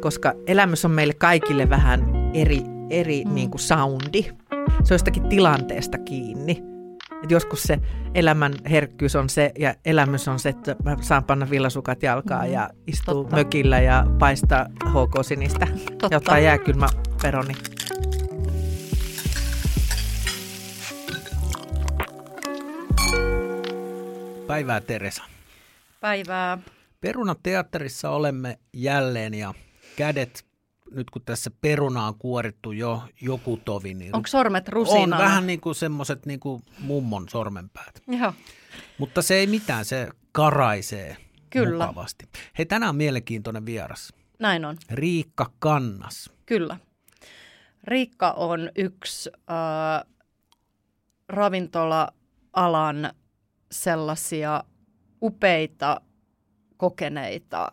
koska elämys on meille kaikille vähän eri, eri mm. niin kuin soundi. Se on jostakin tilanteesta kiinni. Et joskus se elämän herkkyys on se ja elämys on se, että mä saan panna villasukat jalkaan mm, ja istua totta. mökillä ja paistaa HK-sinistä totta. ja ottaa jääkylmä peroni. Päivää Teresa. Päivää. Perunateatterissa olemme jälleen ja kädet, nyt kun tässä perunaa on kuorittu jo joku tovi. Niin Onko sormet rusinana? On vähän niin kuin semmoiset niin kuin mummon sormenpäät. Joo. Mutta se ei mitään, se karaisee Kyllä. mukavasti. Hei, tänään on mielenkiintoinen vieras. Näin on. Riikka Kannas. Kyllä. Riikka on yksi äh, ravintola-alan sellaisia upeita, kokeneita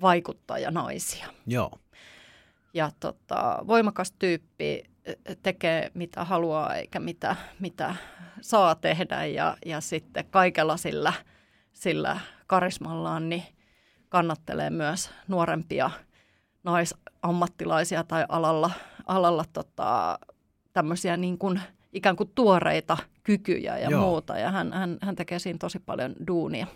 vaikuttajanaisia. Joo. Ja tota, voimakas tyyppi tekee mitä haluaa eikä mitä, mitä saa tehdä ja, ja sitten kaikella sillä, sillä karismallaan niin kannattelee myös nuorempia naisammattilaisia tai alalla, alalla tota, tämmöisiä niin kuin – ikään kuin tuoreita kykyjä ja Joo. muuta. Ja hän, hän, hän tekee siinä tosi paljon duunia.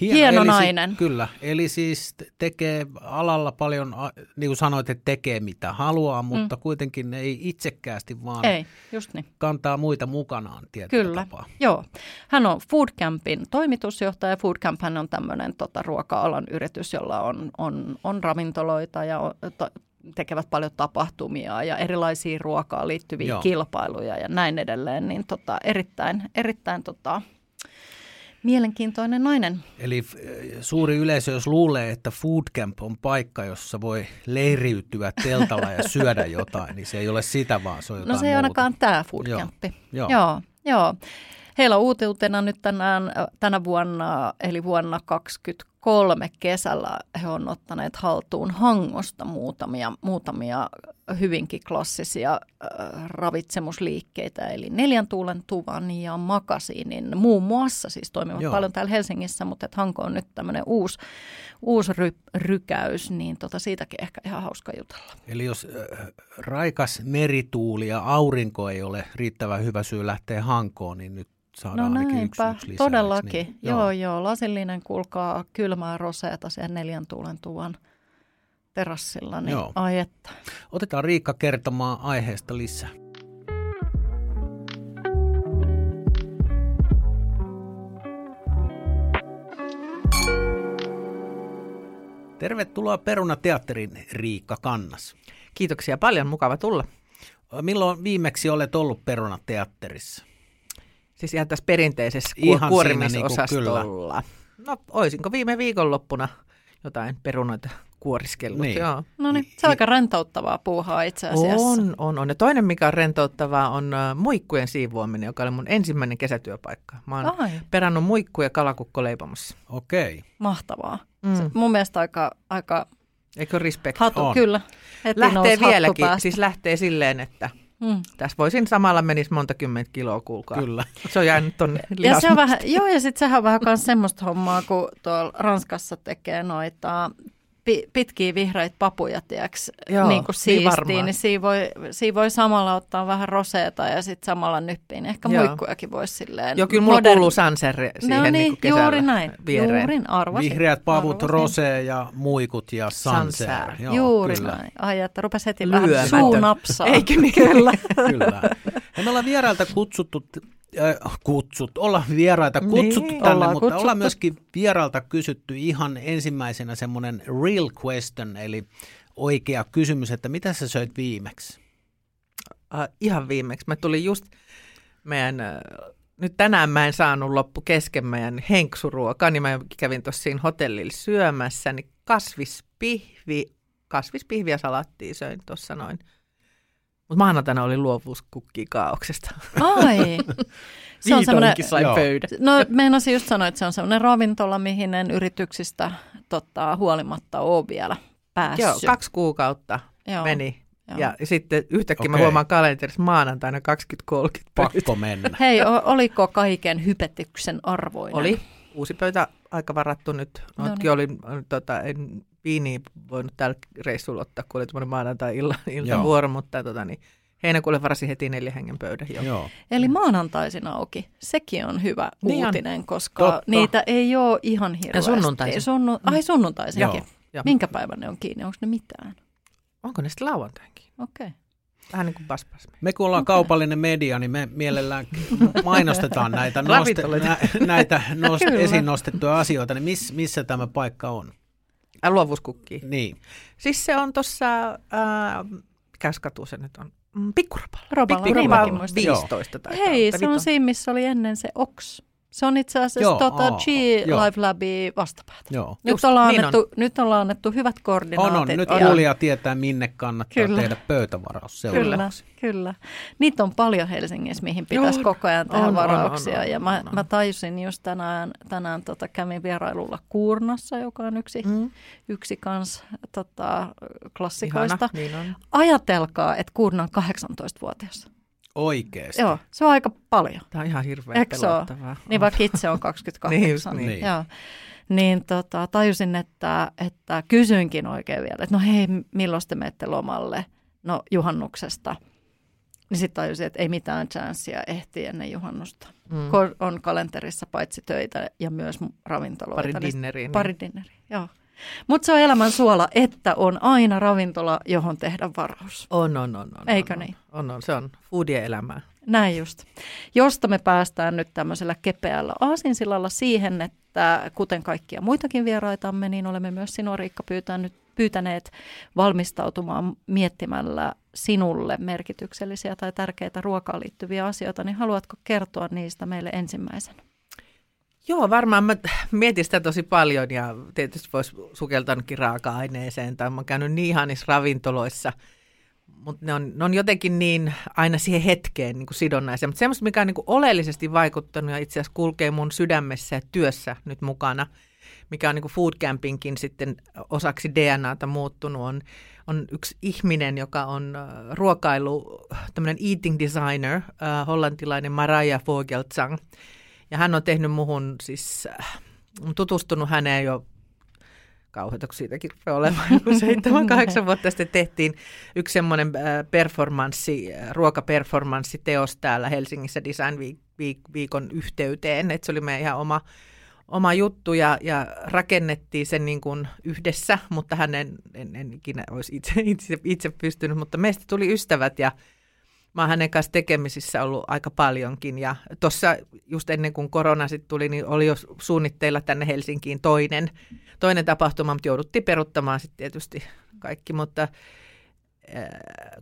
Hieno, Hieno eli nainen. Si- kyllä, eli siis tekee alalla paljon, niin kuin sanoit, että tekee mitä haluaa, mutta mm. kuitenkin ei itsekkäästi vaan ei, just niin. kantaa muita mukanaan tietyllä Kyllä, tapaa. joo. Hän on Foodcampin toimitusjohtaja. Foodcamp hän on tämmöinen tota, ruoka-alan yritys, jolla on, on, on ravintoloita ja on, to, tekevät paljon tapahtumia ja erilaisia ruokaan liittyviä Joo. kilpailuja ja näin edelleen, niin tota, erittäin, erittäin tota, mielenkiintoinen nainen. Eli suuri yleisö, jos luulee, että foodcamp on paikka, jossa voi leiriytyä teltalla ja syödä jotain, niin se ei ole sitä, vaan se on jotain No se ei muuta. ainakaan tämä foodcamp. Joo. Joo. joo, joo. Heillä on uuteutena nyt tänään, tänä vuonna, eli vuonna 2023 kesällä he on ottaneet haltuun Hangosta muutamia, muutamia hyvinkin klassisia äh, ravitsemusliikkeitä, eli Neljän tuulen tuvan ja Makasiinin muun muassa, siis toimivat Joo. paljon täällä Helsingissä, mutta että Hanko on nyt tämmöinen uusi, uusi ry, rykäys, niin tota siitäkin ehkä ihan hauska jutella. Eli jos äh, raikas merituuli ja aurinko ei ole riittävän hyvä syy lähteä Hankoon, niin nyt saadaan no näinpä, yksi, yksi lisää, todellakin. Niin? Joo, joo, joo. Lasillinen kulkaa kylmää roseeta siellä neljän tuulen tuvan terassilla, niin joo. ai että. Otetaan Riikka kertomaan aiheesta lisää. Tervetuloa Peruna-teatterin Riikka Kannas. Kiitoksia paljon, mukava tulla. Milloin viimeksi olet ollut Peruna-teatterissa? Siis ihan tässä perinteisessä ihan kuorimisosastolla. Niin no, oisinko viime viikonloppuna jotain perunoita kuoriskellut. Niin. Joo. No niin, se on aika rentouttavaa puuhaa itse asiassa. On, on, on. Ja toinen, mikä on rentouttavaa, on uh, muikkujen siivoaminen, joka oli mun ensimmäinen kesätyöpaikka. Mä oon Ai. perannut muikkuja kalakukkoleipomossa. Okei. Okay. Mahtavaa. Mm. Se, mun mielestä aika, aika Eikö respect? Hatu, on. Kyllä. Heti lähtee vieläkin, siis lähtee silleen, että Mm. Tässä voisin samalla menisi monta kymmentä kiloa, kuulkaa. Kyllä. Se on jäänyt tuonne ja se on vähän, Joo, ja sitten sehän on vähän myös semmoista hommaa, kun tuolla Ranskassa tekee noita pitkiä vihreitä papuja, tiiäks, Joo, niin kuin siistiin, niin, niin siinä, voi, siinä voi samalla ottaa vähän roseeta ja sitten samalla nyppiin. Ehkä Joo. muikkujakin voisi silleen. Joo, kyllä mulla modern... kuuluu sanser siihen no niin, niin kesällä juuri näin, viereen. juuri arvasin. Vihreät pavut, arvasin. rose ja muikut ja sanser. sanser. Joo, juuri kyllä. näin. Ai, että rupesi heti Lyömätön. vähän suunapsaa. Eikö niin? Kyllä. kyllä. Ja me ollaan vierailta kutsuttu kutsut, olla vieraita niin, kutsuttu niin, tänne, ollaan mutta kutsuttu. ollaan myöskin vierailta kysytty ihan ensimmäisenä semmoinen real question, eli oikea kysymys, että mitä sä söit viimeksi? Uh, ihan viimeksi. Mä tulin just meidän, uh, nyt tänään mä en saanut loppu kesken meidän henksuruokaa, niin mä kävin tuossa siinä hotellilla syömässä, niin kasvispihvi, kasvispihvi ja salattia söin tuossa noin mutta maanantaina oli luovuuskukki kaauksesta. Ai! Se on semmoinen, no meinasin just sanoa, että se on semmoinen ravintola, mihin en yrityksistä tota, huolimatta ole vielä päässyt. Joo, kaksi kuukautta Joo. meni. Joo. Ja sitten yhtäkkiä okay. mä huomaan kalenterissa maanantaina 20.30 Pakko mennä. Hei, oliko kaiken hypetyksen arvoinen? Oli. Uusi pöytä aika varattu nyt. No niin. oli, tota, en viiniä voinut tällä reissulla ottaa, kun oli tuommoinen maanantai-iltavuoro, mutta tota, niin, heinäkuulle varasi heti neljä hengen pöydän. Jo. Joo. Eli maanantaisin auki. Sekin on hyvä niin uutinen, on. koska Totta. niitä ei ole ihan hirveästi. Ja sunnuntaisin. Sunnu... Ai sunnuntaisinkin. Minkä päivän ne on kiinni? Onko ne mitään? Onko ne sitten lauantainkin? Okei. Okay. Vähän niin kuin paspas. Me kun ollaan okay. kaupallinen media, niin me mielellään mainostetaan näitä, noste, nä, näitä nost, esiin nostettuja asioita. Niin miss, missä tämä paikka on? Luovuuskukki. Niin. Siis se on tuossa, äh, mikä katu se nyt on? Mm, Pikkurapalla. Roballa. Pikkurapalla 15 tai Hei, se on siinä, missä oli ennen se Oks. Se on itse asiassa joo, tota, G Live Labi vastapäätä. Joo. Nyt, Just, ollaan niin annettu, on. nyt ollaan annettu hyvät koordinaatit. On, on. Nyt kuulija tietää, minne kannattaa kyllä. tehdä pöytävaraus seuraavaksi. Kyllä, kyllä. Niitä on paljon Helsingissä, mihin pitäisi joo, koko ajan tehdä on, varauksia. On, on, on, ja mä, on. mä tajusin just tänään, tänään tota, kävin vierailulla Kuurnassa, joka on yksi, mm. yksi kans tota, klassikoista. Ihana, niin on. Ajatelkaa, että Kuurna on 18-vuotias. Oikeesti? Joo, se on aika paljon. Tämä on ihan hirveän pelottavaa. Niin vaikka itse on 28. niin, just, niin. Joo. Niin tota, tajusin, että, että kysyinkin oikein vielä, että no hei, milloin te menette lomalle? No juhannuksesta. Niin sitten tajusin, että ei mitään chanssia ehtiä ennen juhannusta. Mm. On kalenterissa paitsi töitä ja myös ravintoloita. Pari niin dinneriä. Niin. Pari dinneriä, joo. Mutta se on elämän suola, että on aina ravintola, johon tehdä varaus. On, on, on. on Eikö on, niin? On, on, se on foodien elämää. Näin just. Josta me päästään nyt tämmöisellä kepeällä aasinsillalla siihen, että kuten kaikkia muitakin vieraitamme, niin olemme myös sinua Riikka pyytänyt, pyytäneet valmistautumaan miettimällä sinulle merkityksellisiä tai tärkeitä ruokaan liittyviä asioita, niin haluatko kertoa niistä meille ensimmäisenä? Joo, varmaan mä mietin sitä tosi paljon ja tietysti voisi sukeltanutkin raaka-aineeseen tai mä oon käynyt niin ihanissa ravintoloissa, mutta ne on, ne on jotenkin niin aina siihen hetkeen niin sidonnaisia. Mutta semmoista, mikä on niin oleellisesti vaikuttanut ja itse asiassa kulkee mun sydämessä ja työssä nyt mukana, mikä on niin food campingin sitten osaksi DNAta muuttunut, on, on yksi ihminen, joka on äh, ruokailu, tämmöinen eating designer, äh, hollantilainen Maraja Vogelzang, ja hän on tehnyt muhun siis, äh, tutustunut häneen jo kauheita, kun siitäkin rupeaa olemaan joku seitsemän, kahdeksan vuotta sitten tehtiin yksi semmoinen äh, performanssi, äh, ruokaperformanssiteos täällä Helsingissä Design Viikon yhteyteen, että se oli meidän ihan oma, oma juttu ja, ja rakennettiin sen niin kuin yhdessä, mutta hän en, en, en ikinä olisi itse, itse, itse pystynyt, mutta meistä tuli ystävät ja mä oon hänen kanssa tekemisissä ollut aika paljonkin. Ja tuossa just ennen kuin korona sitten tuli, niin oli jo suunnitteilla tänne Helsinkiin toinen, toinen tapahtuma, mutta jouduttiin peruttamaan sitten tietysti kaikki. Mutta äh,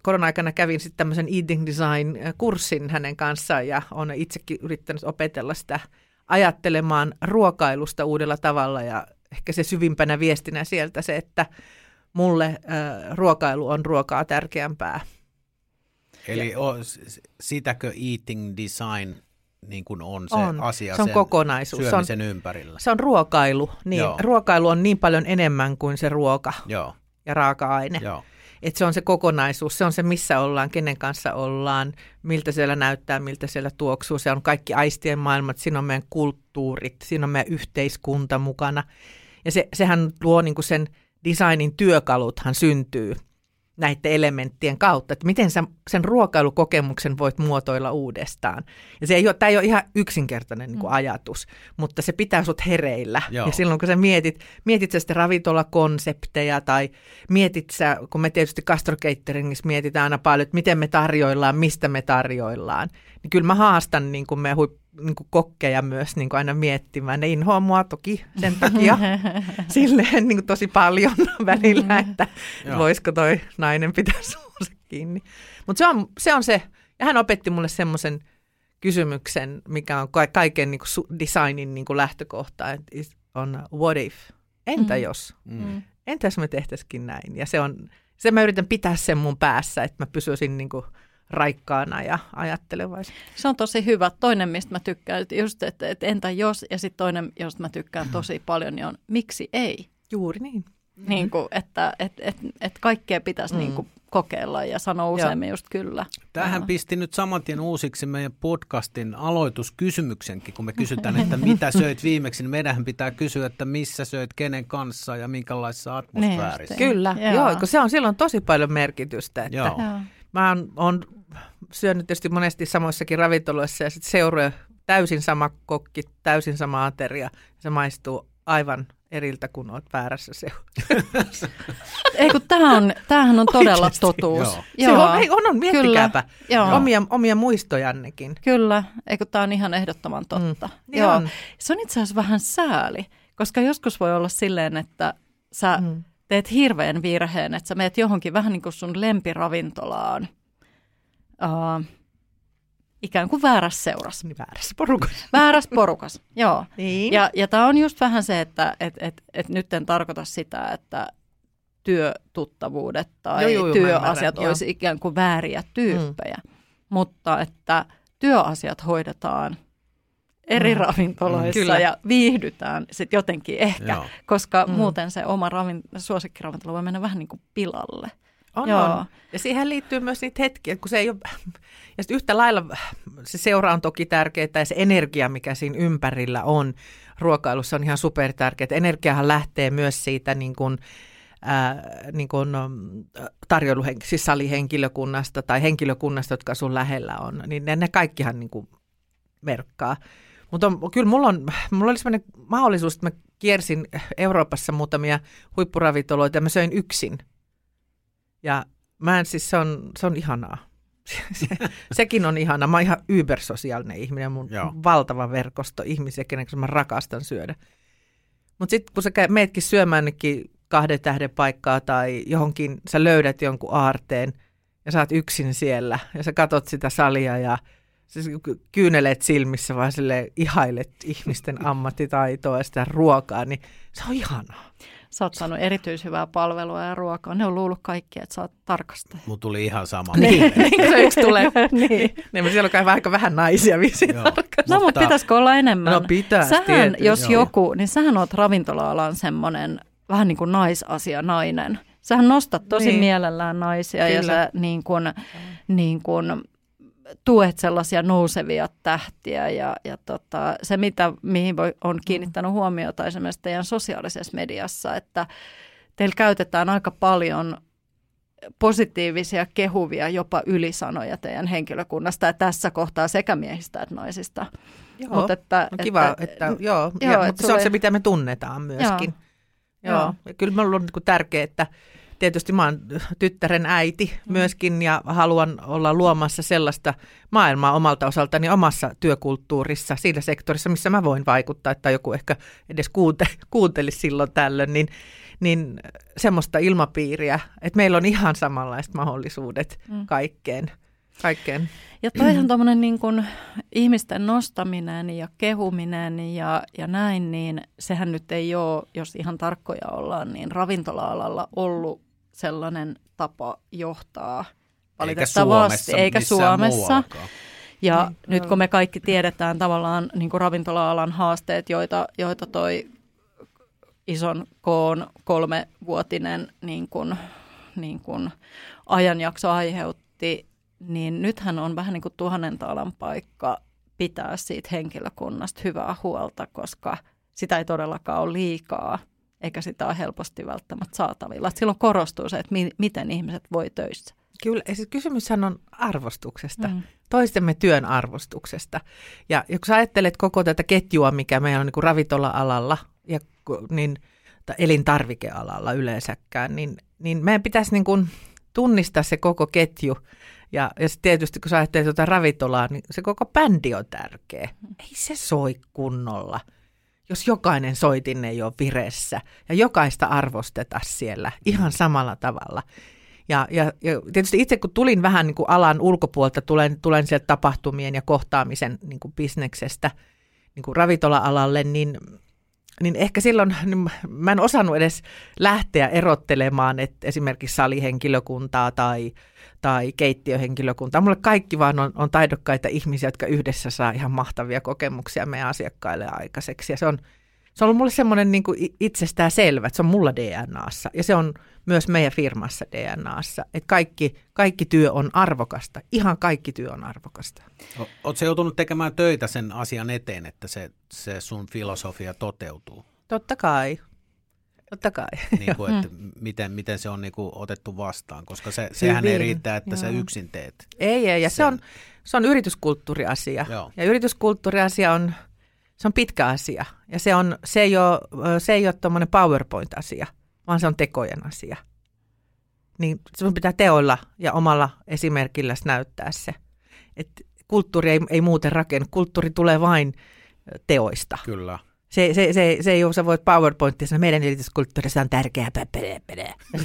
korona-aikana kävin sitten tämmöisen eating design-kurssin hänen kanssaan ja olen itsekin yrittänyt opetella sitä ajattelemaan ruokailusta uudella tavalla ja ehkä se syvimpänä viestinä sieltä se, että mulle äh, ruokailu on ruokaa tärkeämpää Eli ja. on, sitäkö eating design niin kuin on se on. asia se on sen kokonaisuus. syömisen se on, ympärillä? Se on ruokailu. Niin, ruokailu on niin paljon enemmän kuin se ruoka Joo. ja raaka-aine. Joo. Et se on se kokonaisuus, se on se missä ollaan, kenen kanssa ollaan, miltä siellä näyttää, miltä siellä tuoksuu. Se on kaikki aistien maailmat, siinä on meidän kulttuurit, siinä on meidän yhteiskunta mukana. Ja se, sehän luo niin kuin sen designin työkaluthan syntyy näiden elementtien kautta, että miten sä sen ruokailukokemuksen voit muotoilla uudestaan. Ja se ei ole, tämä ei ole ihan yksinkertainen niin kuin mm. ajatus, mutta se pitää sut hereillä. Joo. Ja silloin kun sä mietit, mietit sä sitten ravintolakonsepteja tai mietit sä, kun me tietysti Castro Cateringissa mietitään aina paljon, että miten me tarjoillaan, mistä me tarjoillaan, niin kyllä mä haastan niin kuin me huip, niin kuin kokkeja myös niin kuin aina miettimään. Ne inhoa mua toki sen takia silleen niin kuin tosi paljon välillä, että voisiko toi nainen pitää suunsa kiinni. Mutta se on, se on se, ja hän opetti mulle semmoisen kysymyksen, mikä on kaiken niin kuin designin niin kuin lähtökohta, että on what if, entä mm. jos, mm. entä jos me tehtäisikin näin. Ja se on, se mä yritän pitää sen mun päässä, että mä pysyisin niin kuin raikkaana ja ajattelevaisena. Se on tosi hyvä. Toinen, mistä mä tykkään, just, että, että entä jos, ja sitten toinen, josta mä tykkään tosi paljon, niin on miksi ei. Juuri niin. Niin kuin, että et, et, et kaikkea pitäisi mm. niin kuin kokeilla ja sanoa useammin just kyllä. Tähän pisti nyt saman tien uusiksi meidän podcastin aloituskysymyksenkin, kun me kysytään, että mitä söit viimeksi, niin meidän pitää kysyä, että missä söit, kenen kanssa ja minkälaisessa atmosfäärissä. Niin, kyllä, joo. joo, kun se on silloin tosi paljon merkitystä. Että joo. Mä oon, oon syönyt tietysti monesti samoissakin ravintoloissa ja sitten seuraa täysin sama kokki, täysin sama ateria. Se maistuu aivan eriltä, kun olet väärässä seurassa. Ei kun tämähän on, tämähän on todella Oikeasti, totuus. Joo. Joo. Se on, ei, on, on miettikääpä. Kyllä, omia, omia muistojannekin. Kyllä, eikö tämä on ihan ehdottoman totta. Mm. Niin joo. On. Se on itse asiassa vähän sääli, koska joskus voi olla silleen, että sä mm. Teet hirveän virheen, että sä meet johonkin vähän niin kuin sun lempiravintolaan. Uh, ikään kuin väärässä seurassa. Niin väärässä porukassa. Väärässä porukas, joo. Niin. Ja, ja tämä on just vähän se, että et, et, et nyt en tarkoita sitä, että työtuttavuudet tai joo, joo, joo, työasiat olisi ikään kuin vääriä tyyppejä, mm. mutta että työasiat hoidetaan eri mm. ravintoloissa mm, ja viihdytään sitten jotenkin ehkä, Joo. koska mm. muuten se oma ravin, suosikkiravintola voi mennä vähän niin kuin pilalle. On, Joo. on. Ja siihen liittyy myös niitä hetkiä, kun se ei ole, ja yhtä lailla se seura on toki tärkeää ja se energia, mikä siinä ympärillä on ruokailussa on ihan super tärkeää. Energiahan lähtee myös siitä niin kuin, ää, niin kuin tarjoiluhen, siis salihenkilökunnasta tai henkilökunnasta, jotka sun lähellä on, niin ne, ne kaikkihan niin kuin merkkaa. Mutta kyllä mulla, on, mulla oli sellainen mahdollisuus, että mä kiersin Euroopassa muutamia huippuravintoloita ja mä söin yksin ja mä en siis, se on, se on ihanaa. Se, sekin on ihana. Mä oon ihan ybersosiaalinen ihminen, mun Joo. valtava verkosto ihmisiä, kenen mä rakastan syödä. Mutta sitten kun sä meetkin syömään kahden tähden paikkaa tai johonkin, sä löydät jonkun aarteen ja sä oot yksin siellä ja sä katot sitä salia ja siis kyyneleet silmissä vaan sille ihailet ihmisten ammattitaitoa ja sitä ruokaa, niin se on ihanaa sä oot saanut erityishyvää palvelua ja ruokaa. Ne on luullut kaikki, että sä oot tarkastaja. Mut tuli ihan sama. niin, niin se yksi tulee. niin. niin siellä on kai vähän, vähän naisia vissiin No, mutta pitäisikö olla enemmän? No pitää. Sähän, tietysti. jos Joo. joku, niin sähän oot ravintola-alan semmoinen vähän niin kuin naisasia nainen. Sähän nostat tosi niin. mielellään naisia Kyllä. ja sä niin kuin, niin kuin tuet sellaisia nousevia tähtiä ja, ja tota, se, mitä, mihin voi, on kiinnittänyt huomiota esimerkiksi teidän sosiaalisessa mediassa, että teillä käytetään aika paljon positiivisia, kehuvia, jopa ylisanoja teidän henkilökunnasta ja tässä kohtaa sekä miehistä että naisista. Joo, Mut että, no kiva, että, että, että joo, joo ja, mutta se on se, mitä me tunnetaan myöskin. Joo, joo. joo. kyllä minulla on niin tärkeää, että tietysti mä oon tyttären äiti mm. myöskin ja haluan olla luomassa sellaista maailmaa omalta osaltani omassa työkulttuurissa, siinä sektorissa, missä mä voin vaikuttaa, että joku ehkä edes kuunte, kuuntelisi silloin tällöin, niin, niin semmoista ilmapiiriä, että meillä on ihan samanlaiset mahdollisuudet mm. kaikkeen. kaikkeen. Ja toihan tuommoinen niin kuin ihmisten nostaminen ja kehuminen ja, ja näin, niin sehän nyt ei ole, jos ihan tarkkoja ollaan, niin ravintola-alalla ollut sellainen tapa johtaa valitettavasti, eikä Suomessa. Eikä Suomessa. Ja niin, nyt kun me kaikki tiedetään tavallaan niin kuin ravintola-alan haasteet, joita, joita toi ison koon kolmevuotinen niin kuin, niin kuin ajanjakso aiheutti, niin nythän on vähän niin kuin tuhannen taalan paikka pitää siitä henkilökunnasta hyvää huolta, koska sitä ei todellakaan ole liikaa eikä sitä ole helposti välttämättä saatavilla. Että silloin korostuu se, että mi- miten ihmiset voi töissä. Kyllä, ja siis kysymyshän on arvostuksesta, mm. toistemme työn arvostuksesta. Ja, sä ajattelet koko tätä ketjua, mikä meillä on niin kuin ravintola-alalla ja niin, tai elintarvikealalla yleensäkään, niin, niin meidän pitäisi niin kuin tunnistaa se koko ketju. Ja, ja tietysti kun sä ajattelet jotain ravintolaa, niin se koko bändi on tärkeä. Mm. Ei se soi kunnolla – jos jokainen soitin ei ole vireessä ja jokaista arvosteta siellä ihan samalla tavalla. Ja, ja, ja tietysti itse kun tulin vähän niin kuin alan ulkopuolelta, tulen, tulen sieltä tapahtumien ja kohtaamisen niin kuin bisneksestä niin kuin ravintola-alalle, niin, niin ehkä silloin niin mä en osannut edes lähteä erottelemaan että esimerkiksi salihenkilökuntaa tai, tai keittiöhenkilökuntaa. Mulle kaikki vaan on, on taidokkaita ihmisiä, jotka yhdessä saa ihan mahtavia kokemuksia meidän asiakkaille aikaiseksi. Ja se on, se on ollut mulle semmoinen niin itsestään selvä, että se on mulla DNAssa. Ja se on myös meidän firmassa DNAssa, että kaikki, kaikki työ on arvokasta, ihan kaikki työ on arvokasta. Oletko joutunut tekemään töitä sen asian eteen, että se, se sun filosofia toteutuu? Totta kai. Totta kai. Niin kuin, että miten, miten se on niin kuin otettu vastaan, koska se, sehän ei riitä, että Joo. sä yksin teet. Ei, ei ja sen. se on, se on yrityskulttuuriasia. Joo. Ja yrityskulttuuriasia on, se on pitkä asia. Ja se, on, se ei ole, se ei ole tuommoinen PowerPoint-asia, vaan se on tekojen asia. Niin sun pitää teoilla ja omalla esimerkillä näyttää se. että kulttuuri ei, ei muuten rakennu. Kulttuuri tulee vain teoista. Kyllä. Se, se, se, se ei ole, sä voit PowerPointissa, meidän yrityskulttuurissa on tärkeää,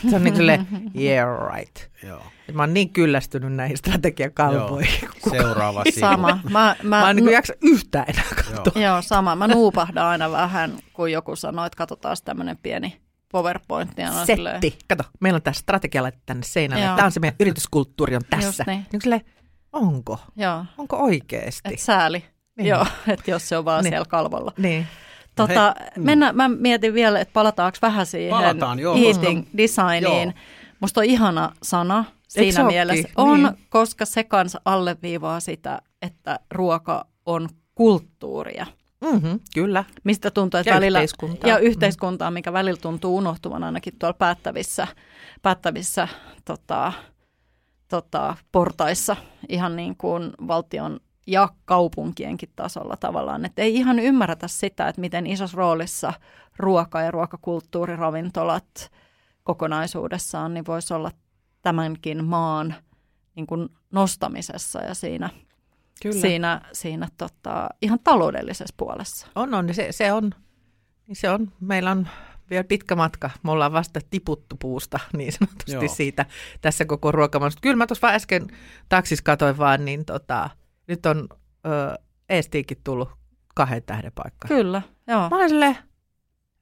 se on niin kuin yeah right. Joo. Et mä oon niin kyllästynyt näihin strategiakalpoihin. Seuraava Sama. Mä, mä, mä en niin jaksa yhtään enää katsoa. Joo. Joo, sama. Mä nuupahdan aina vähän, kun joku sanoo, että katsotaan tämmöinen pieni PowerPoint. Setti. Silleen... Kato, meillä on tämä strategia laitettu tänne seinälle. Tämä on se meidän yrityskulttuuri on tässä. niin. niin silleen, onko? Joo. Onko oikeasti? Et sääli. Niin. Joo, että jos se on vaan niin. siellä kalvolla. Niin. Tota, hei, mm. mennä, mä mietin vielä, että palataanko vähän siihen Palataan, joo, eating koska, designiin. Joo. Musta on ihana sana siinä Eikö mielessä. On, niin. koska se kanssa alleviivaa sitä, että ruoka on kulttuuria. Mm-hmm, kyllä. Mistä tuntuu, että ja välillä, yhteiskuntaa. Ja yhteiskuntaa, mm. mikä välillä tuntuu unohtuvan ainakin tuolla päättävissä, päättävissä tota, tota, portaissa, ihan niin kuin valtion ja kaupunkienkin tasolla tavallaan. Että ei ihan ymmärretä sitä, että miten isossa roolissa ruoka ja ruokakulttuuriravintolat kokonaisuudessaan niin voisi olla tämänkin maan niin kuin nostamisessa ja siinä, Kyllä. siinä, siinä tota, ihan taloudellisessa puolessa. On, on. Se, se on. Se on. Meillä on vielä pitkä matka. Me ollaan vasta tiputtu puusta niin sanotusti Joo. siitä tässä koko ruokamassa. Kyllä mä tuossa äsken taksis katoin vaan, niin tota, nyt on ö, Eestiikin tullut kahden tähden paikka. Kyllä, joo. Mä olen silleen,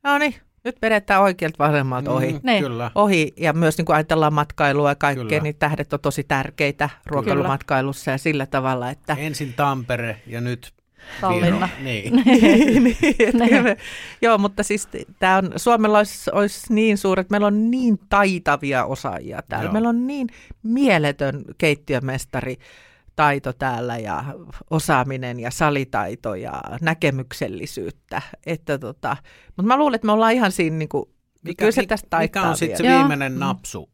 no niin, nyt vedetään oikealta vasemmalta ohi. Mm, kyllä. ohi. Ja myös niin kun ajatellaan matkailua ja kaikkea, kyllä. niin tähdet on tosi tärkeitä ruokailumatkailussa ja sillä tavalla, että... Ensin Tampere ja nyt Tallinna. Niin. niin, niin Joo, mutta siis tämä on, Suomella olisi, olisi niin suuri, että meillä on niin taitavia osaajia täällä. Joo. Meillä on niin mieletön keittiömestari taito täällä ja osaaminen ja salitaito ja näkemyksellisyyttä. Että tota, mutta mä luulen, että me ollaan ihan siinä, niin kuin, mikä, kyllä se tästä mikä on sitten se viimeinen napsu,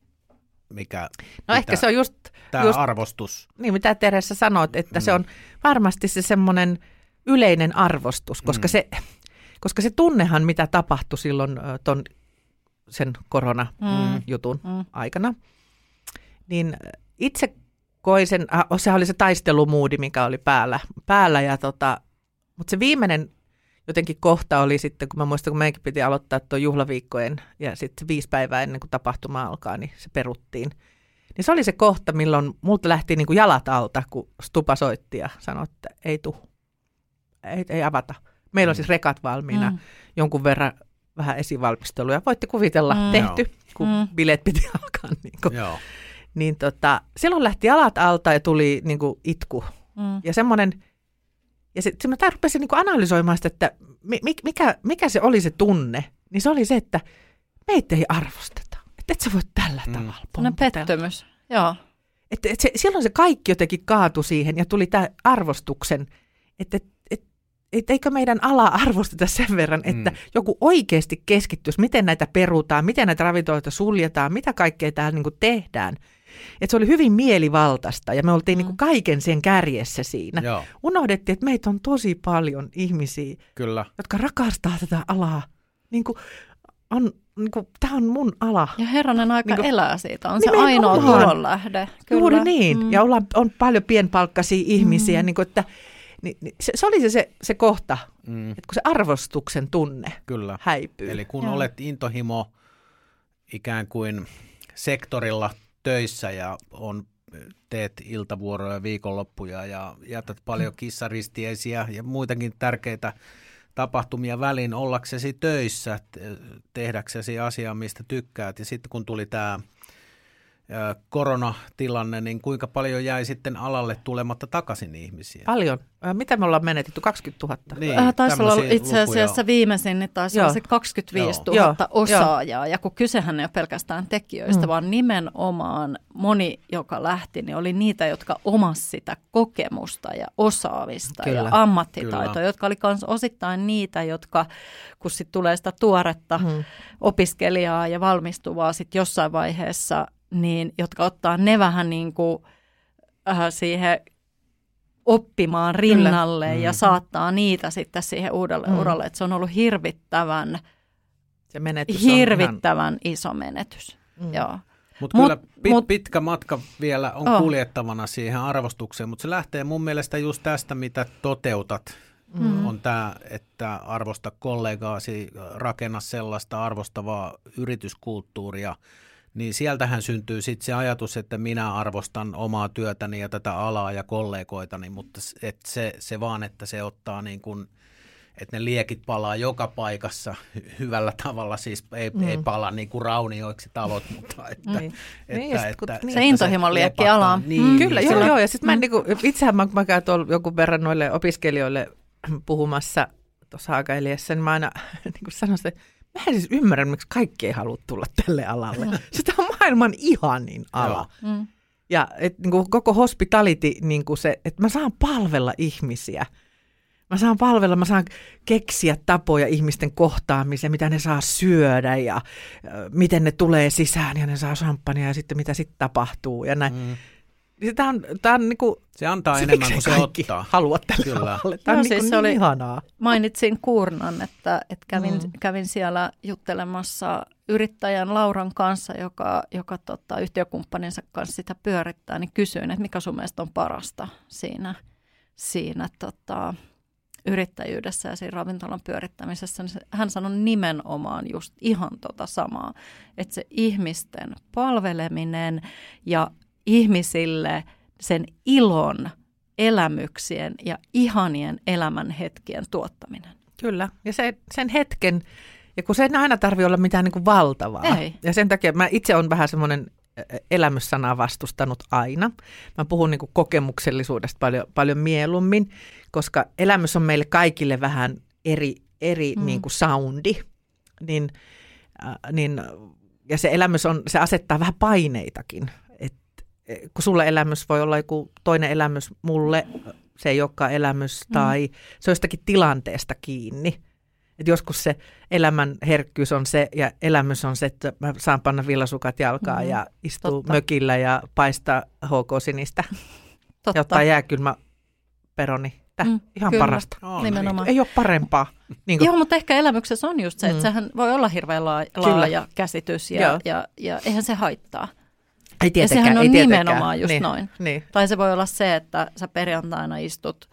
mikä No mitä, ehkä se on just... Tämä just, arvostus. Niin, mitä Teressä sanoit, että mm. se on varmasti se semmoinen yleinen arvostus, koska, mm. se, koska se tunnehan, mitä tapahtui silloin ton, sen korona-jutun mm. mm. aikana, niin itse koin sen, äh, sehän oli se taistelumuudi, mikä oli päällä, päällä ja tota, mutta se viimeinen jotenkin kohta oli sitten, kun mä muistan, kun meidänkin piti aloittaa tuo juhlaviikkojen ja sitten viisi päivää ennen kuin tapahtuma alkaa, niin se peruttiin. Niin se oli se kohta, milloin multa lähti niin kuin jalat alta, kun Stupa soitti ja sanoi, että ei tu, ei, ei avata. Meillä on siis rekat valmiina, mm. jonkun verran vähän esivalmisteluja. Voitte kuvitella, mm. tehty, kun mm. bileet piti alkaa. Niin kuin. Joo niin tota, silloin lähti alat alta ja tuli niin kuin itku. Mm. Ja semmoinen, ja sitten mä rupesin niin kuin analysoimaan sitä, että mikä, mikä se oli se tunne. Niin se oli se, että meitä ei arvosteta. Että et sä voit tällä mm. tavalla No pettymys, joo. Että et se, silloin se kaikki jotenkin kaatui siihen ja tuli tämä arvostuksen, että et, et, et eikö meidän ala arvosteta sen verran, että mm. joku oikeasti keskittyisi, miten näitä perutaan, miten näitä ravintoloita suljetaan, mitä kaikkea täällä niin tehdään – että se oli hyvin mielivaltaista ja me oltiin mm. niin kuin kaiken sen kärjessä siinä. Joo. Unohdettiin, että meitä on tosi paljon ihmisiä, Kyllä. jotka rakastaa tätä alaa. Niin kuin on, niin kuin, tämä on mun ala. Ja herranen aika niin kuin, elää siitä, on se ainoa tulonlähde. Kyllä. Juuri niin, mm. ja ollaan, on paljon pienpalkkaisia ihmisiä, mm. niin kuin, että niin, niin se, se oli se, se, se kohta, mm. että kun se arvostuksen tunne Kyllä. häipyy. Eli kun Joo. olet intohimo ikään kuin sektorilla töissä ja on, teet iltavuoroja, viikonloppuja ja jätät paljon mm. kissaristiesiä ja muitakin tärkeitä tapahtumia väliin ollaksesi töissä, tehdäksesi asiaa, mistä tykkäät. Ja sitten kun tuli tämä koronatilanne, niin kuinka paljon jäi sitten alalle tulematta takaisin ihmisiä? Paljon. Mitä me ollaan menetetty? 20 000? Niin, äh, taisi olla itse asiassa lukuja. viimeisin, niin taisi olla se 25 000 Joo. osaajaa. Joo. Ja kun kysehän ei ole pelkästään tekijöistä, mm. vaan nimenomaan moni, joka lähti, niin oli niitä, jotka omas sitä kokemusta ja osaamista Kyllä. ja ammattitaitoa, Kyllä. jotka oli myös osittain niitä, jotka, kun sitten tulee sitä tuoretta mm. opiskelijaa ja valmistuvaa sitten jossain vaiheessa, niin jotka ottaa ne vähän niin kuin äh, siihen oppimaan rinnalle Kyllä. ja mm. saattaa niitä sitten siihen uudelle mm. uralle. Että se on ollut hirvittävän, se menetys hirvittävän ihan... iso menetys. Mm. Joo. Mutta kyllä pit, mut, pitkä matka vielä on oh. kuljettavana siihen arvostukseen, mutta se lähtee mun mielestä just tästä, mitä toteutat. Mm. On tämä, että arvosta kollegaasi, rakenna sellaista arvostavaa yrityskulttuuria, niin sieltähän syntyy sitten se ajatus, että minä arvostan omaa työtäni ja tätä alaa ja kollegoitani, mutta et se, se vaan, että se ottaa niin kuin, että ne liekit palaa joka paikassa hyvällä tavalla, siis ei, mm. ei pala niin kuin raunioiksi talot, mutta että, niin. että, niin, että, että, niin. se intohimon liekki alaa. Niin, mm. Kyllä, joo, joo, ja sitten mä mm. niin kuin, itsehän mä, mä käyn tuolla joku verran noille opiskelijoille puhumassa tuossa aikailiassa, niin mä aina niin kuin sanon että Mä en siis ymmärrä, miksi kaikki ei halua tulla tälle alalle. Mm. Sitä on maailman ihanin ala. Mm. Ja et, niin kuin koko hospitality, niin kuin se, että mä saan palvella ihmisiä. Mä saan palvella, mä saan keksiä tapoja ihmisten kohtaamiseen, mitä ne saa syödä ja äh, miten ne tulee sisään ja ne saa champagnea ja sitten mitä sitten tapahtuu ja näin. Mm. Niin tämä on, tämä on niin kuin, se antaa se enemmän kuin se ottaa. Halua tälle Kyllä. Tämä on no, niin, siis se oli, ihanaa. Mainitsin Kuurnan, että, että kävin, mm. kävin siellä juttelemassa yrittäjän Lauran kanssa, joka, joka tota, yhtiökumppaninsa kanssa sitä pyörittää, niin kysyin, että mikä sun mielestä on parasta siinä, siinä tota, yrittäjyydessä ja siinä ravintolan pyörittämisessä, niin hän sanoi nimenomaan just ihan tota samaa, että se ihmisten palveleminen ja ihmisille sen ilon, elämyksien ja ihanien elämän hetkien tuottaminen. Kyllä, ja se, sen hetken, ja kun se ei aina tarvitse olla mitään niin kuin valtavaa. Ei. Ja sen takia mä itse olen vähän semmoinen elämyssanaa vastustanut aina. Mä puhun niin kuin kokemuksellisuudesta paljon, paljon mieluummin, koska elämys on meille kaikille vähän eri, eri mm. niin kuin soundi. Niin, äh, niin, ja se elämys on, se asettaa vähän paineitakin kun sulle elämys voi olla joku toinen elämys, mulle se ei olekaan elämys mm. tai mm. se on jostakin tilanteesta kiinni. Et joskus se elämän herkkyys on se ja elämys on se, että mä saan panna villasukat jalkaan mm. ja istua Totta. mökillä ja paistaa HK-sinistä Totta. ja ottaa jääkylmä peroni. Mm, Ihan kyllä, parasta. Oh, nimenomaan. Ei ole parempaa. Niin kuin... Joo, mutta ehkä elämyksessä on just se, että mm. sehän voi olla hirveän laaja käsitys ja, ja, ja, ja eihän se haittaa. Ei tietenkään, ja sehän on ei nimenomaan just niin, noin. Niin. Tai se voi olla se, että sä perjantaina istut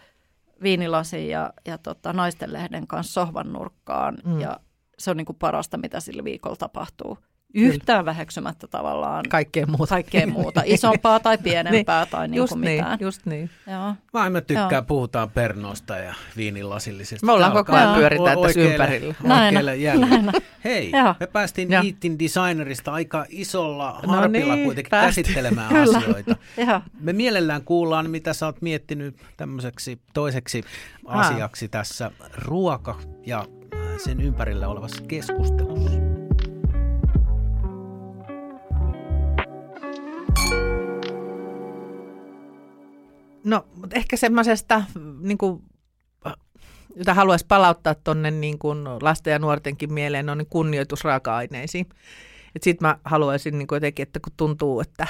viinilasin ja, ja tota, naistenlehden kanssa sohvan nurkkaan mm. ja se on niin kuin parasta, mitä sillä viikolla tapahtuu yhtään väheksymättä tavallaan kaikkea muuta, kaikkea muuta. isompaa tai pienempää niin, tai niin kuin niin, mitään. Just niin. Joo. Mä en tykkää, Joo. puhutaan pernosta ja viinilasillisesta. Me ollaan koko ajan pyöritään tässä ympärillä. Oikealle Näin. Hei, Joo. me päästiin Joo. Eatin Designerista aika isolla no harpilla niin, kuitenkin päästi. käsittelemään Kyllä. asioita. Me mielellään kuullaan, mitä sä oot miettinyt tämmöiseksi toiseksi asiaksi tässä ruoka ja sen ympärillä olevassa keskustelussa. No, mutta ehkä semmoisesta, niin kuin, jota haluaisi palauttaa tuonne niin kuin lasten ja nuortenkin mieleen, on niin kunnioitus raaka-aineisiin. Sitten mä haluaisin niin jotenkin, että kun tuntuu, että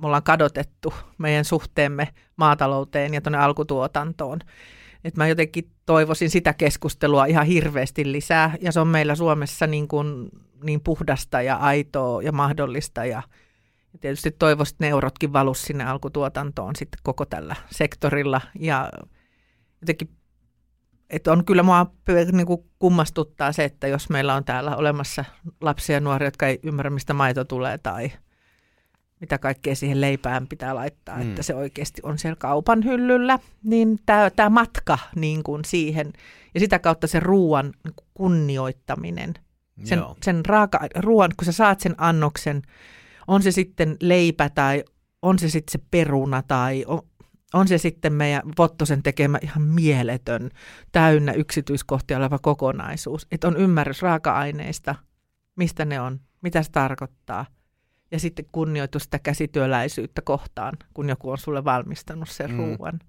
me ollaan kadotettu meidän suhteemme maatalouteen ja tuonne alkutuotantoon, että mä jotenkin toivoisin sitä keskustelua ihan hirveästi lisää, ja se on meillä Suomessa niin, kuin, niin puhdasta ja aitoa ja mahdollista ja ja tietysti toivoisin, että ne eurotkin valus sinne alkutuotantoon sitten koko tällä sektorilla. Ja jotenkin, että on kyllä mua niin kuin kummastuttaa se, että jos meillä on täällä olemassa lapsia ja nuoria, jotka ei ymmärrä, mistä maito tulee tai mitä kaikkea siihen leipään pitää laittaa, mm. että se oikeasti on siellä kaupan hyllyllä, niin tämä matka niin kuin siihen ja sitä kautta se ruoan kunnioittaminen, sen, sen raaka, ruoan, kun sä saat sen annoksen, On se sitten leipä tai on se sitten se peruna tai on, on se sitten meidän Vottosen tekemä ihan mieletön, täynnä yksityiskohtia oleva kokonaisuus. Että on ymmärrys raaka-aineista, mistä ne on, mitä se tarkoittaa. Ja sitten kunnioitus sitä käsityöläisyyttä kohtaan, kun joku on sulle valmistanut sen mm. ruuan.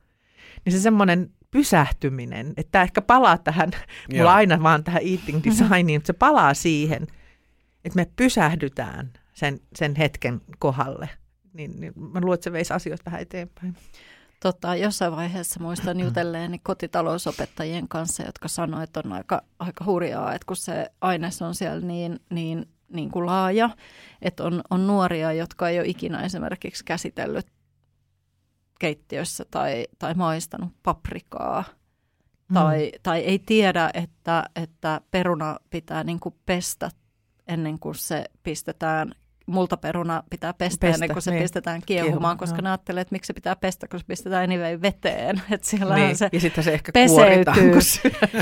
Niin se semmoinen pysähtyminen, että ehkä palaa tähän, Joo. mulla aina vaan tähän eating designiin, että se palaa siihen, että me pysähdytään sen, sen hetken kohdalle. Niin, niin mä luulen, että se veisi asioita vähän eteenpäin. Tota, jossain vaiheessa muistan jutelleeni kotitalousopettajien kanssa, jotka sanoivat, että on aika, aika hurjaa, että kun se aines on siellä niin, niin, niin kuin laaja, että on, on nuoria, jotka ei ole ikinä esimerkiksi käsitellyt keittiössä tai, tai maistanut paprikaa mm. tai, tai ei tiedä, että, että peruna pitää niin kuin pestä ennen kuin se pistetään multaperuna pitää pestä, pestä ennen kuin se niin. pistetään kiehumaan, Kiehumaan, koska no. ne ajattelee, että miksi se pitää pestä, kun se pistetään anyway veteen. Että siellä niin. se ja sitten se ehkä peseytyy.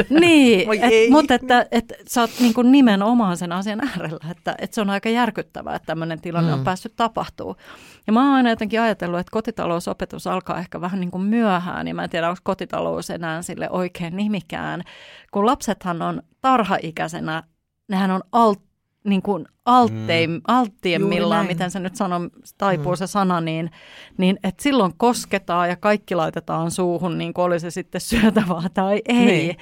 niin, et, mutta että et, sä oot niin kuin nimenomaan sen asian äärellä, että et se on aika järkyttävää, että tämmöinen tilanne mm. on päässyt tapahtuu. Ja mä oon aina jotenkin ajatellut, että kotitalousopetus alkaa ehkä vähän niin kuin myöhään, ja mä en tiedä, onko kotitalous enää sille oikein nimikään, kun lapsethan on tarhaikäisenä, nehän on alt niin kuin altteim, mm. alttiemmillaan, miten se nyt sanoo, taipuu mm. se sana, niin, niin että silloin kosketaan ja kaikki laitetaan suuhun, niin kuin oli se sitten syötävää tai ei. Niin,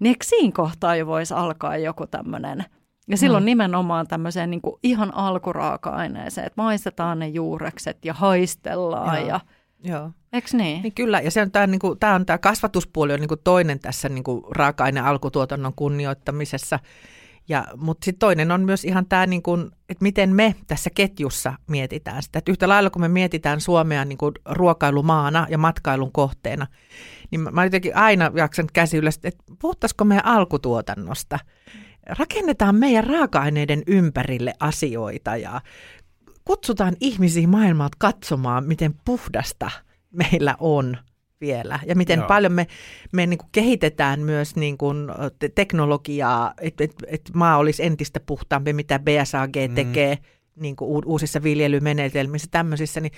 niin eikö siinä kohtaa jo voisi alkaa joku tämmöinen, ja silloin mm. nimenomaan tämmöiseen niin kuin ihan alkuraaka-aineeseen, että maistetaan ne juurekset ja haistellaan Joo. ja Joo. Eikö niin? niin? Kyllä, ja se on tämä, niin kuin, tämä, on, tämä kasvatuspuoli on niin kuin toinen tässä niin kuin raaka-aine alkutuotannon kunnioittamisessa. Ja, mutta sitten toinen on myös ihan tämä, niin kun, että miten me tässä ketjussa mietitään sitä. Että yhtä lailla kun me mietitään Suomea niin kuin ruokailumaana ja matkailun kohteena, niin mä, mä jotenkin aina jaksan käsi ylös, että puhuttaisiko meidän alkutuotannosta. Rakennetaan meidän raaka-aineiden ympärille asioita ja kutsutaan ihmisiä maailmalta katsomaan, miten puhdasta meillä on vielä ja miten Joo. paljon me, me niin kuin kehitetään myös niin kuin te- teknologiaa, että et, et maa olisi entistä puhtaampi, mitä BSAG mm. tekee niin kuin uusissa viljelymenetelmissä tämmöisissä, niin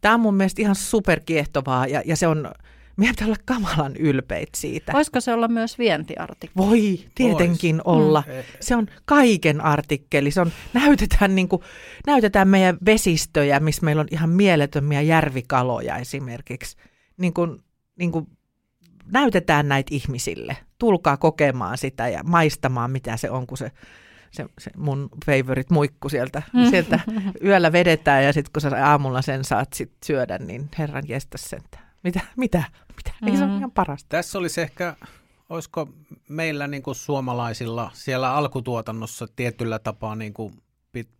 tämä on mun mielestä ihan superkiehtovaa ja, ja se on, meidän pitää olla kamalan ylpeitä siitä. Voisiko se olla myös vientiartikkeli? Voi, tietenkin Vois. olla. Mm. Se on kaiken artikkeli. Se on, näytetään, niin kuin, näytetään meidän vesistöjä, missä meillä on ihan mielettömiä järvikaloja esimerkiksi niin kuin, niin kuin näytetään näitä ihmisille. Tulkaa kokemaan sitä ja maistamaan, mitä se on, kun se, se, se mun favorite muikku sieltä, mm. sieltä yöllä vedetään ja sitten kun sä aamulla sen saat sit syödä, niin herran jestä sen. Mitä? Mitä? Mitä? Eikö se ole mm. ihan parasta? Tässä olisi ehkä, olisiko meillä niin kuin suomalaisilla siellä alkutuotannossa tietyllä tapaa, niin kuin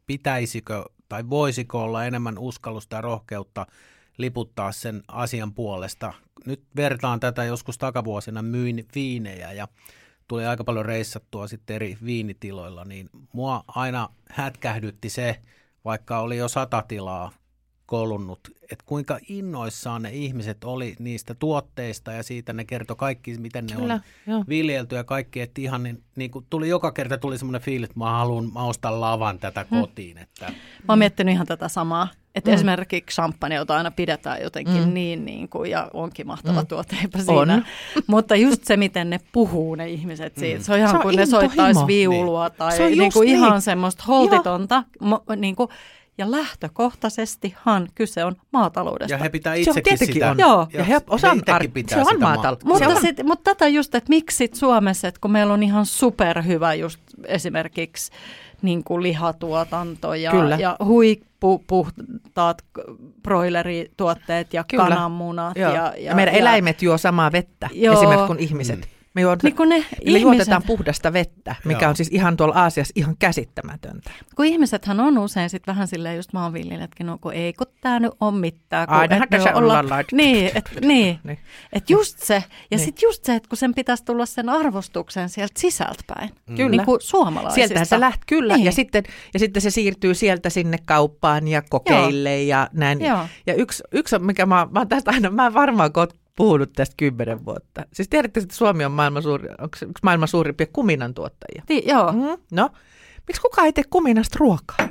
pitäisikö tai voisiko olla enemmän uskallusta ja rohkeutta – liputtaa sen asian puolesta. Nyt vertaan tätä joskus takavuosina, myin viinejä ja tuli aika paljon reissattua sitten eri viinitiloilla, niin mua aina hätkähdytti se, vaikka oli jo sata tilaa kolunnut, että kuinka innoissaan ne ihmiset oli niistä tuotteista ja siitä ne kertoi kaikki, miten ne Kyllä, on jo. viljelty ja kaikki, että ihan niin, niin kuin tuli joka kerta tuli semmoinen fiilis, että mä haluan, mä ostan lavan tätä hmm. kotiin. Että, mä oon miettinyt ihan tätä samaa, että mm. esimerkiksi champagne, jota aina pidetään jotenkin mm. niin, niin kuin, ja onkin mahtava mm. tuote, eipä siinä. On. Mutta just se, miten ne puhuu ne ihmiset siitä, mm. se on ihan se kuin ne soittaisi viulua niin. tai niin kuin niin. ihan semmoista holtitonta, mo, niin kuin, ja lähtökohtaisestihan kyse on maataloudesta. Ja he pitää itsekin se on, sitä. On. Joo. Ja he osaa, ar- se on maatalous. Mutta, sit, mutta tätä just, että miksi sit Suomessa, että kun meillä on ihan superhyvä just esimerkiksi niin kuin lihatuotanto ja, Kyllä. ja huippupuhtaat broilerituotteet ja Kyllä. kananmunat. Ja, ja, ja meidän ja, eläimet juo samaa vettä Joo. esimerkiksi kuin ihmiset. Mm. Me, juot, niin ne ihmiset... juotetaan puhdasta vettä, mikä Joo. on siis ihan tuolla Aasiassa ihan käsittämätöntä. Kun ihmisethän on usein sitten vähän silleen just maanviljelijätkin, no kun ei kun tämä nyt on mitään. Aina se olla... Niin, että niin. niin. Et just se. Ja niin. sitten just se, että kun sen pitäisi tulla sen arvostuksen sieltä sisältäpäin. Mm. Kyllä. Niin kuin suomalaisista. Sieltähän se lähtee, kyllä. Niin. Ja, sitten, ja sitten se siirtyy sieltä sinne kauppaan ja kokeille Joo. ja näin. Joo. Ja yksi, yksi mikä mä, mä tästä aina, mä varmaan puhunut tästä kymmenen vuotta. Siis tiedätte, että Suomi on maailman, suuri, onko maailman suurimpia kuminan tuottajia? Ti, joo. Mm, no, miksi kukaan ei tee kuminasta ruokaa?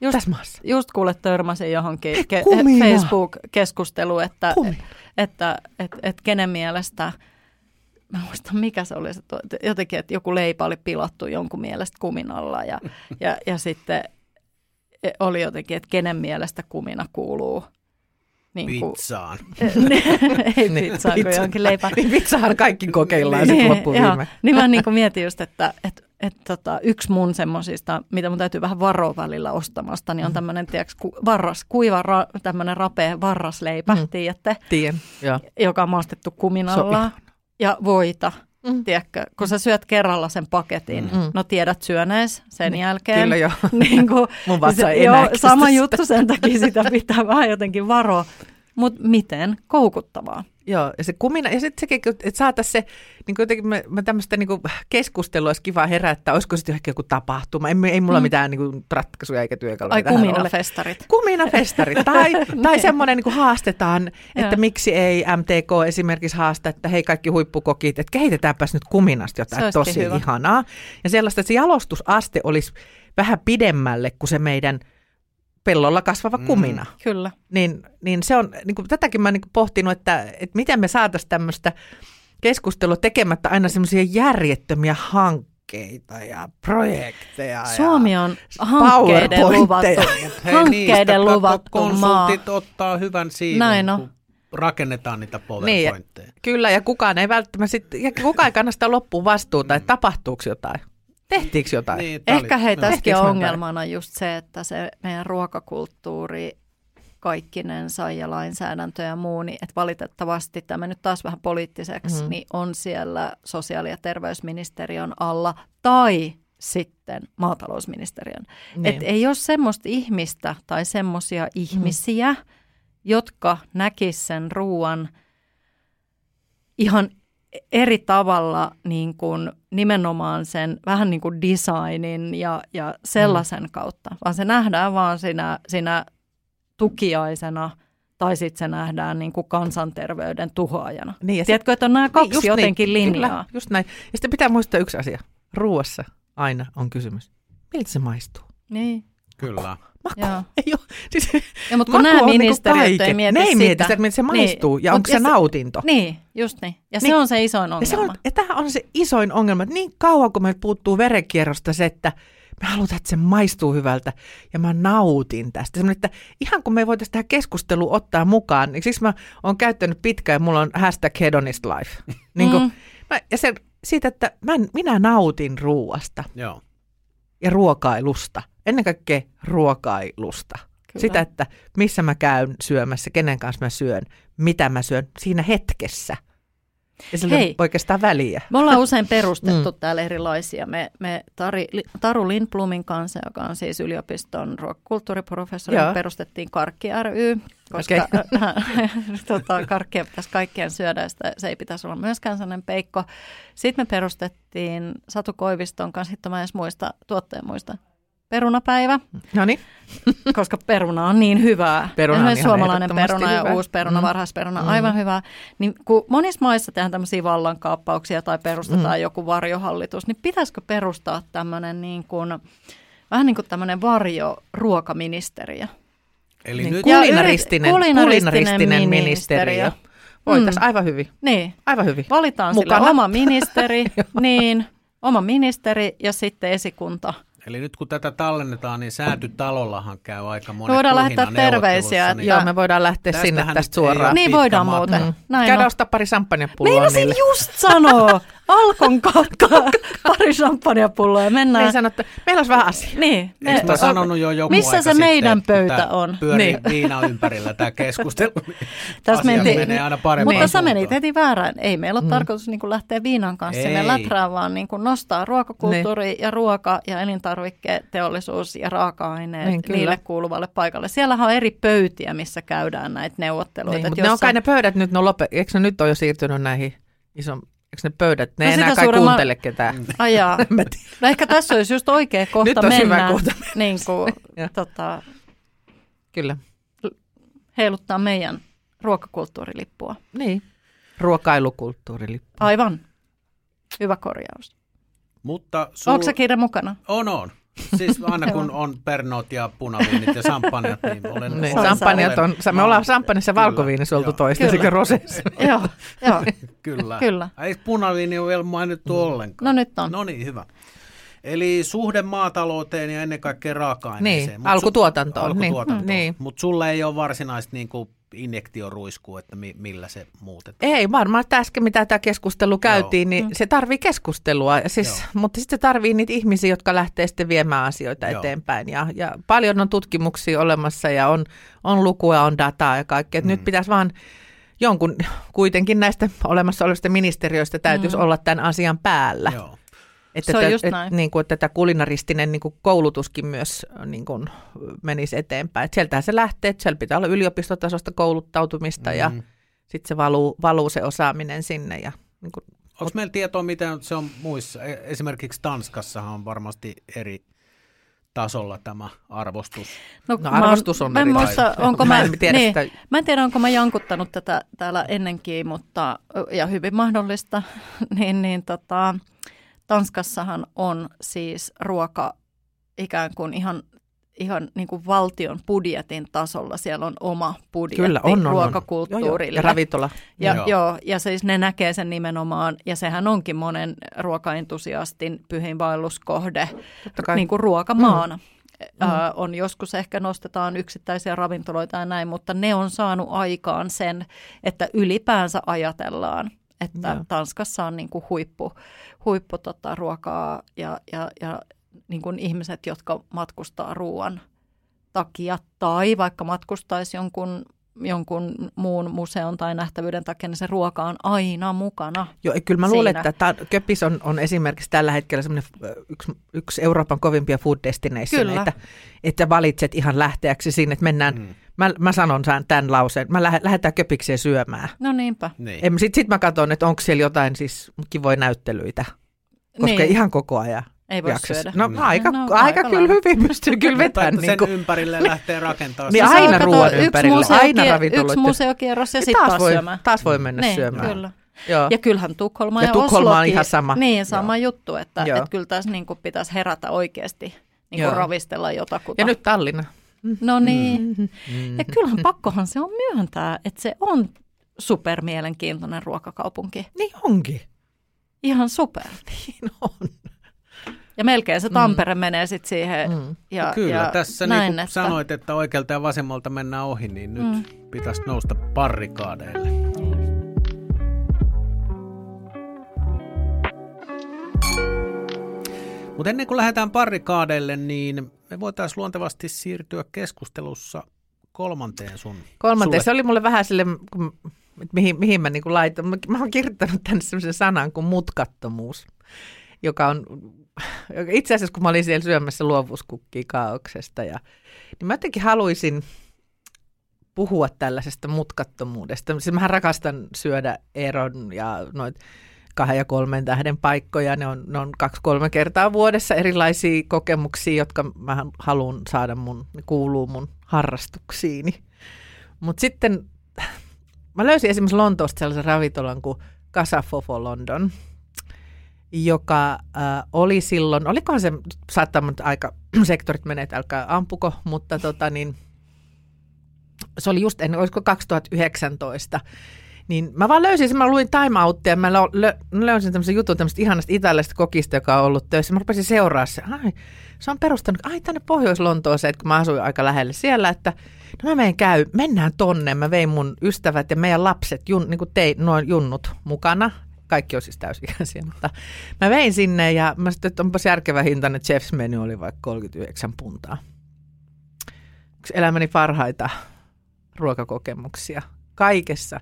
just, tässä maassa. Just kuule törmäsin johonkin Hei, ke- kumina. Facebook-keskusteluun, että, Kumina. että et, et kenen mielestä, mä en muista mikä se oli, se, tuo- jotenkin, että joku leipä oli pilattu jonkun mielestä kuminalla ja, ja, ja sitten oli jotenkin, että kenen mielestä kumina kuuluu niin kuin, Pizzaan. ei Niin, pizzaa kuin pizza. johonkin leipään. Niin pizzahan kaikki kokeillaan sitten Niin, loppuun joo. viime. Niin mä niin mietin just, että et, et, tota, yksi mun semmosista, mitä mun täytyy vähän varoa välillä ostamasta, niin on tämmöinen, tiedätkö, ku, varras, kuiva, ra, tämmöinen rapea varrasleipä, Mm. mm. tiedätte, Tiedän, joo. joka on maastettu kuminalla ja voita. Mm. Tiedätkö, kun sä syöt kerralla sen paketin, Mm. mm. no tiedät syönees sen jälkeen. Kyllä joo. niin kuin, Mun vatsa ei joo, sama juttu, sen takia sitä pitää vähän jotenkin varoa. Mutta miten koukuttavaa? Joo, ja se kumina, ja sitten sekin, että saataisiin se, niin kuin jotenkin me, me tämmöistä niin kuin keskustelua olisi kiva herättää, olisiko sitten ehkä joku tapahtuma, ei, ei mulla Mm. mitään niin kuin ratkaisuja eikä työkaluja Ai kuminafestarit. Kuminafestari tai, tai semmoinen niin kuin haastetaan, että miksi ei MTK esimerkiksi haasta, että hei kaikki huippukokit, että kehitetäänpäs nyt kuminasta jotain tosi hyvä. ihanaa. Ja sellaista, että se jalostusaste olisi vähän pidemmälle kuin se meidän pellolla kasvava Mm. kumina. Kyllä. Niin, niin se on, niin kuin, tätäkin mä niin kuin pohtinut, että, että miten me saataisiin tämmöistä keskustelua tekemättä aina semmoisia järjettömiä hankkeita ja projekteja. Suomi ja on hankkeiden luvattu, hankkeiden luvattu maa. konsultit ottaa hyvän siivon, Näin on. rakennetaan niitä Niin, PowerPointteja. Kyllä, ja kukaan ei välttämättä sit, ja kukaan ei kanna sitä loppuun vastuuta, että tapahtuuko jotain. Tehtiinkö jotain? Niin, Ehkä oli- hei, no. tässäkin ongelmana just se, että se meidän ruokakulttuuri kaikkinensa ja lainsäädäntö ja muu, niin että valitettavasti tämä nyt taas vähän poliittiseksi, Mhm. mm. niin on siellä sosiaali- ja terveysministeriön alla tai sitten maatalousministeriön. Niin. Et ei ole semmoista ihmistä tai semmoisia ihmisiä, jotka näkis sen ruoan ihan eri tavalla niin kuin nimenomaan sen vähän niin kuin designin ja, ja sellaisen mm. kautta, vaan se nähdään vaan siinä, siinä tukiaisena tai sitten se nähdään niin kuin kansanterveyden tuhoajana. Niin, ja Tiedätkö, että on nämä kaksi just jotenkin niin, linjaa. Kyllä, just näin. Ja sitten pitää muistaa yksi asia. Ruuassa aina on kysymys. Miltä se maistuu? Niin, Kyllä. Maku. joo. Ei ole. Siis, Ja, mutta kun maku nämä on niinku ministeriöt ei mieti ne ei sitä. mieti sitä, että se maistuu ja Mut onko se ja nautinto. Niin, just niin. Ja Niin. se on se isoin Ja, se ongelma. on, ja tämä on se isoin ongelma, että niin kauan kun meiltä puuttuu verenkierrosta se, että me halutaan, että se maistuu hyvältä ja mä nautin tästä. Semmoinen, että ihan kun me voitaisiin tähän keskusteluun ottaa mukaan, niin siksi mä oon käyttänyt pitkään ja mulla on hashtag hedonist life. niin kuin, Mm. mä, ja se, siitä, että mä, minä nautin ruuasta Joo. ja ruokailusta. Ennen kaikkea ruokailusta. Kyllä. Sitä, että missä mä käyn syömässä, kenen kanssa mä syön, mitä mä syön siinä hetkessä. Ja sillä Hei. oikeastaan väliä. Me ollaan usein perustettu Mm. täällä erilaisia. Me, me Tari, Taru Lindblumin kanssa, joka on siis yliopiston ruokakulttuuriprofessori, Joo. perustettiin Karkki ry, koska Okei. tota, karkkia pitäisi kaikkien syödä, sitä, se ei pitäisi olla myöskään sellainen peikko. Sitten me perustettiin Satu Koiviston kanssa, hitto mä en edes muista, tuotteen muista, perunapäivä, No niin. koska peruna on niin hyvää. Peruna on suomalainen peruna ja hyvä. uusi peruna, Mm. mm. varhaisperuna, Mm. aivan hyvää. Niin kun monissa maissa tehdään tämmöisiä vallankaappauksia tai perustetaan Mm. joku varjohallitus, niin pitäisikö perustaa tämmöinen niin kuin, vähän niin kuin tämmöinen varjoruokaministeriö? Eli Niin, nyt kulinaristinen, kulinaristinen kulinaristinen ministeriö. ministeriö. Voitaisiin Mm. aivan hyvin. Niin, Aivan hyvin. valitaan Mukana. oma ministeri, niin, oma ministeri ja sitten esikunta. Eli nyt kun tätä tallennetaan, niin säätytalollahan käy aika monet Me voidaan lähettää terveisiä, niin että- Joo, me voidaan lähteä sinne tästä suoraan. Niin voidaan matka. muuten. Mm. Näin Käydään on. ostaa pari samppanjapulloa Meinasin niille. just sanoa, Alkon kautta pari champagnepulloa ja mennään. Niin sanottu, meillä olisi vähän asiaa. Niin. Eikö mä sanonut jo joku Missä aika se sitten, meidän pöytä on? Pyörii Niin. viina ympärillä tämä keskustelu. Tässä mentiin- menee aina parempaan Mutta sä menit heti väärään. Ei meillä ole Mm. tarkoitus niin lähteä viinan kanssa sinne Ei. läträän, vaan niin kuin nostaa ruokakulttuuri ja ruoka ja elintarviketeollisuus ja raaka-aineet Niin, kyllä. niille kuuluvalle paikalle. Siellähän on eri pöytiä, missä käydään näitä neuvotteluita. Niin, mutta ne on jossa- kai ne pöydät nyt, ne on lopet... eikö ne nyt ole jo siirtynyt näihin iso... Eikö ne pöydät, ne No ei enää kai suuremman- kuuntele ketään. Ai jaa. En mä tiedä. No ehkä tässä olisi just oikea kohta Nyt olisi hyvä mennä, kohta niin kuin, tota, Kyllä. heiluttaa meidän ruokakulttuurilippua. Niin. Ruokailukulttuurilippu. Aivan. Hyvä korjaus. Mutta Sul... Onko se kirja mukana? On, on. Siis aina kun on pernot ja punaviinit ja sampanjat, niin olen... Niin, sampanjat on, me ollaan sampanissa valkoviinissa oltu toista sekä rosessa. joo, joo. Kyllä. Kyllä. Ei punaviini ole vielä mainittu mm. ollenkaan. No nyt on. No niin, hyvä. Eli suhde maatalouteen ja ennen kaikkea raaka-aineeseen. Niin, alkutuotantoon. alkutuotantoon. Niin. niin. Mutta sulle ei ole varsinaista niin kuin injektioruisku, että mi- millä se muutetaan? Ei, varmaan äsken mitä tämä keskustelu käytiin, Joo. niin mm. se tarvii keskustelua, siis, mutta sitten se tarvii niitä ihmisiä, jotka lähtee sitten viemään asioita Joo. eteenpäin. Ja, ja paljon on tutkimuksia olemassa ja on, on lukua, on dataa ja kaikkea. Mm. Nyt pitäisi vaan jonkun kuitenkin näistä olemassa olevista ministeriöistä täytyisi mm. olla tämän asian päällä. Joo. Että, se on just näin. Et, niin kuin, että tätä kulinaristinen niin kuin koulutuskin myös niin kuin, menisi eteenpäin. Et sieltähän se lähtee, että siellä pitää olla yliopistotasosta kouluttautumista mm. ja sitten se valuu, valuu se osaaminen sinne. Ja, niin kuin, Onko meillä tietoa, miten se on muissa? E, esimerkiksi Tanskassahan on varmasti eri tasolla tämä arvostus? No, no arvostus on mä, eri muista, onko mä, en tiedä niin, sitä. mä en tiedä, onko mä jankuttanut tätä täällä ennenkin, mutta, ja hyvin mahdollista, niin, niin tota, Tanskassahan on siis ruoka ikään kuin ihan ihan niin kuin valtion budjetin tasolla. Siellä on oma budjetti Kyllä, on, on, ruokakulttuurille. On. Ja ravintola. Ja, joo. joo. ja siis ne näkee sen nimenomaan, ja sehän onkin monen ruokaentusiastin pyhinvaelluskohde niin kuin ruokamaana. Mm. Mm. Ö, on joskus ehkä nostetaan yksittäisiä ravintoloita ja näin, mutta ne on saanut aikaan sen, että ylipäänsä ajatellaan, että Joo. Tanskassa on niin kuin huippu, huippu tota, ruokaa ja, ja, ja niin kuin ihmiset, jotka matkustaa ruoan takia tai vaikka matkustaisi jonkun jonkun muun museon tai nähtävyyden takia, niin se ruoka on aina mukana. Joo, kyllä mä siinä. luulen, että tämä, Köpis on, on esimerkiksi tällä hetkellä yksi, yksi Euroopan kovimpia food destinationeita, että valitset ihan lähteäksi sinne, että mennään, mm. Mä, mä sanon tämän lauseen, mä lähe, lähdetään Köpikseen syömään. No niinpä. Niin. Sitten sit mä katson, että onko siellä jotain siis kivoja näyttelyitä, koska niin. ihan koko ajan. Ei voi jaksas. syödä. No, no aika, no, aika, aika kyllä hyvin pystyy kyllä vetämään. sen niin kuin... ympärille lähtee rakentamaan. niin aina ruoan ympärille, aina ravintoloita. Yksi museokierros ja sitten taas, voi, syömään. Taas voi mennä niin, syömään. Kyllä. Joo. Ja kyllähän Tukholma ja, ja Tukholma on ihan sama. Niin, sama Joo. juttu, että, että kyllä tässä niin kuin pitäisi herätä oikeasti niin kuin ravistella jotakuta. Ja nyt Tallinna. No niin. Mm-hmm. Ja kyllähän pakkohan se on myöntää, että se on supermielenkiintoinen ruokakaupunki. Niin onkin. Ihan super. Niin on. Ja melkein se mm. Tampere mm. menee sitten siihen. Mm. Ja, no Kyllä, ja tässä näin, niin kuin että... sanoit, että oikealta ja vasemmalta mennään ohi, niin nyt mm. pitäisi nousta parrikaadeille. Mutta ennen kuin lähdetään parrikaadeille, niin me voitaisiin luontevasti siirtyä keskustelussa kolmanteen sun. Kolmanteen, sulle. se oli mulle vähän sille, mihin, mihin mä niin laitan. Mä, mä oon kirjoittanut tänne sellaisen sanan kuin mutkattomuus, joka on itse asiassa kun mä olin siellä syömässä luovuuskukkia kaauksesta, ja, niin mä jotenkin haluaisin puhua tällaisesta mutkattomuudesta. Siis mähän rakastan syödä eron ja noit kahden ja kolmen tähden paikkoja. Ne on, ne on kaksi-kolme kertaa vuodessa erilaisia kokemuksia, jotka mä haluan saada mun, kuuluu mun harrastuksiini. Mutta sitten mä löysin esimerkiksi Lontoosta sellaisen ravintolan kuin Casafofo London – joka äh, oli silloin, olikohan se, saattaa aika sektorit menee, että älkää ampuko, mutta tota niin, se oli just ennen, olisiko 2019, niin mä vaan löysin, mä luin Time Outia, mä lö, löysin tämmöisen jutun tämmöistä ihanasta italialaisesta kokista, joka on ollut töissä. Mä rupesin seuraa se, ai, se on perustanut, ai tänne Pohjois-Lontooseen, kun mä asuin aika lähellä siellä, että no mä menen käy, mennään tonne. Mä vein mun ystävät ja meidän lapset, jun, niin kuin tein, noin junnut mukana, kaikki on siis täysikäisiä, mutta mä vein sinne ja mä sitten, että onpas järkevä hintainen Jeff's menu oli vaikka 39 puntaa. Yksi elämäni parhaita ruokakokemuksia kaikessa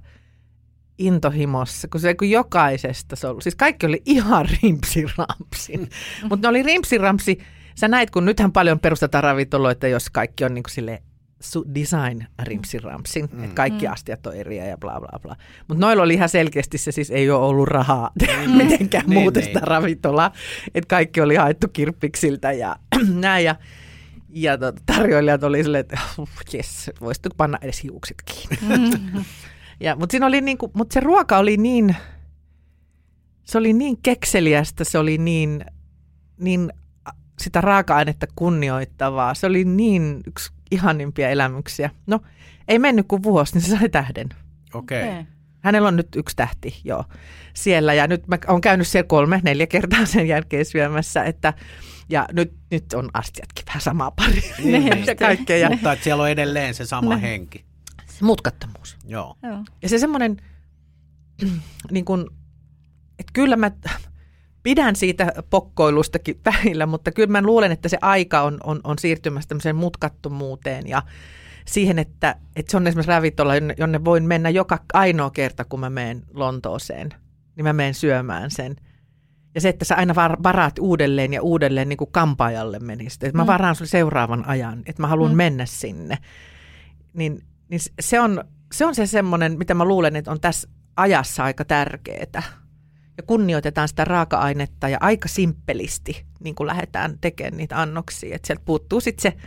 intohimossa, kun se kun jokaisesta se oli, siis kaikki oli ihan rimpsirampsin, mm. mutta ne oli rimpsirampsi, sä näit, kun nythän paljon perustetaan ravintoloita, jos kaikki on niin kuin sille design rimsin ramsin, mm. että kaikki mm. astiat on eriä ja bla bla bla. Mutta noilla oli ihan selkeästi se siis ei ole ollut rahaa mm. mitenkään niin, muuten niin. sitä ravintolaa, että kaikki oli haettu kirppiksiltä ja näin ja ja tot, tarjoilijat oli silleen, että jes, voisitko panna edes hiukset kiinni. Mm. ja, mutta, siinä oli niinku, mutta se ruoka oli niin, se oli niin kekseliästä, se oli niin, niin sitä raaka-ainetta kunnioittavaa. Se oli niin yksi ihanimpia elämyksiä. No, ei mennyt kuin vuosi, niin se sai tähden. Okei. Okay. Hänellä on nyt yksi tähti, joo, siellä. Ja nyt mä oon käynyt siellä kolme, neljä kertaa sen jälkeen syömässä, että ja nyt, nyt on astiatkin vähän samaa pari niin, ja kaikkea. Mutta että siellä on edelleen se sama ne. henki. Se mutkattomuus. Joo. joo. Ja se semmoinen, niin kuin, että kyllä mä pidän siitä pokkoilustakin välillä, mutta kyllä mä luulen, että se aika on, on, on siirtymässä tämmöiseen mutkattomuuteen ja siihen, että, että se on esimerkiksi ravintola, jonne voin mennä joka ainoa kerta, kun mä menen Lontooseen, niin mä menen syömään sen. Ja se, että sä aina varaat uudelleen ja uudelleen niin kuin kampaajalle menisit. Että mä mm. varaan sulle seuraavan ajan, että mä haluan mm. mennä sinne. Niin, niin se on se, on se semmoinen, mitä mä luulen, että on tässä ajassa aika tärkeää. Ja kunnioitetaan sitä raaka-ainetta ja aika simppelisti niin kuin lähdetään tekemään niitä annoksia. Että sieltä puuttuu sitten se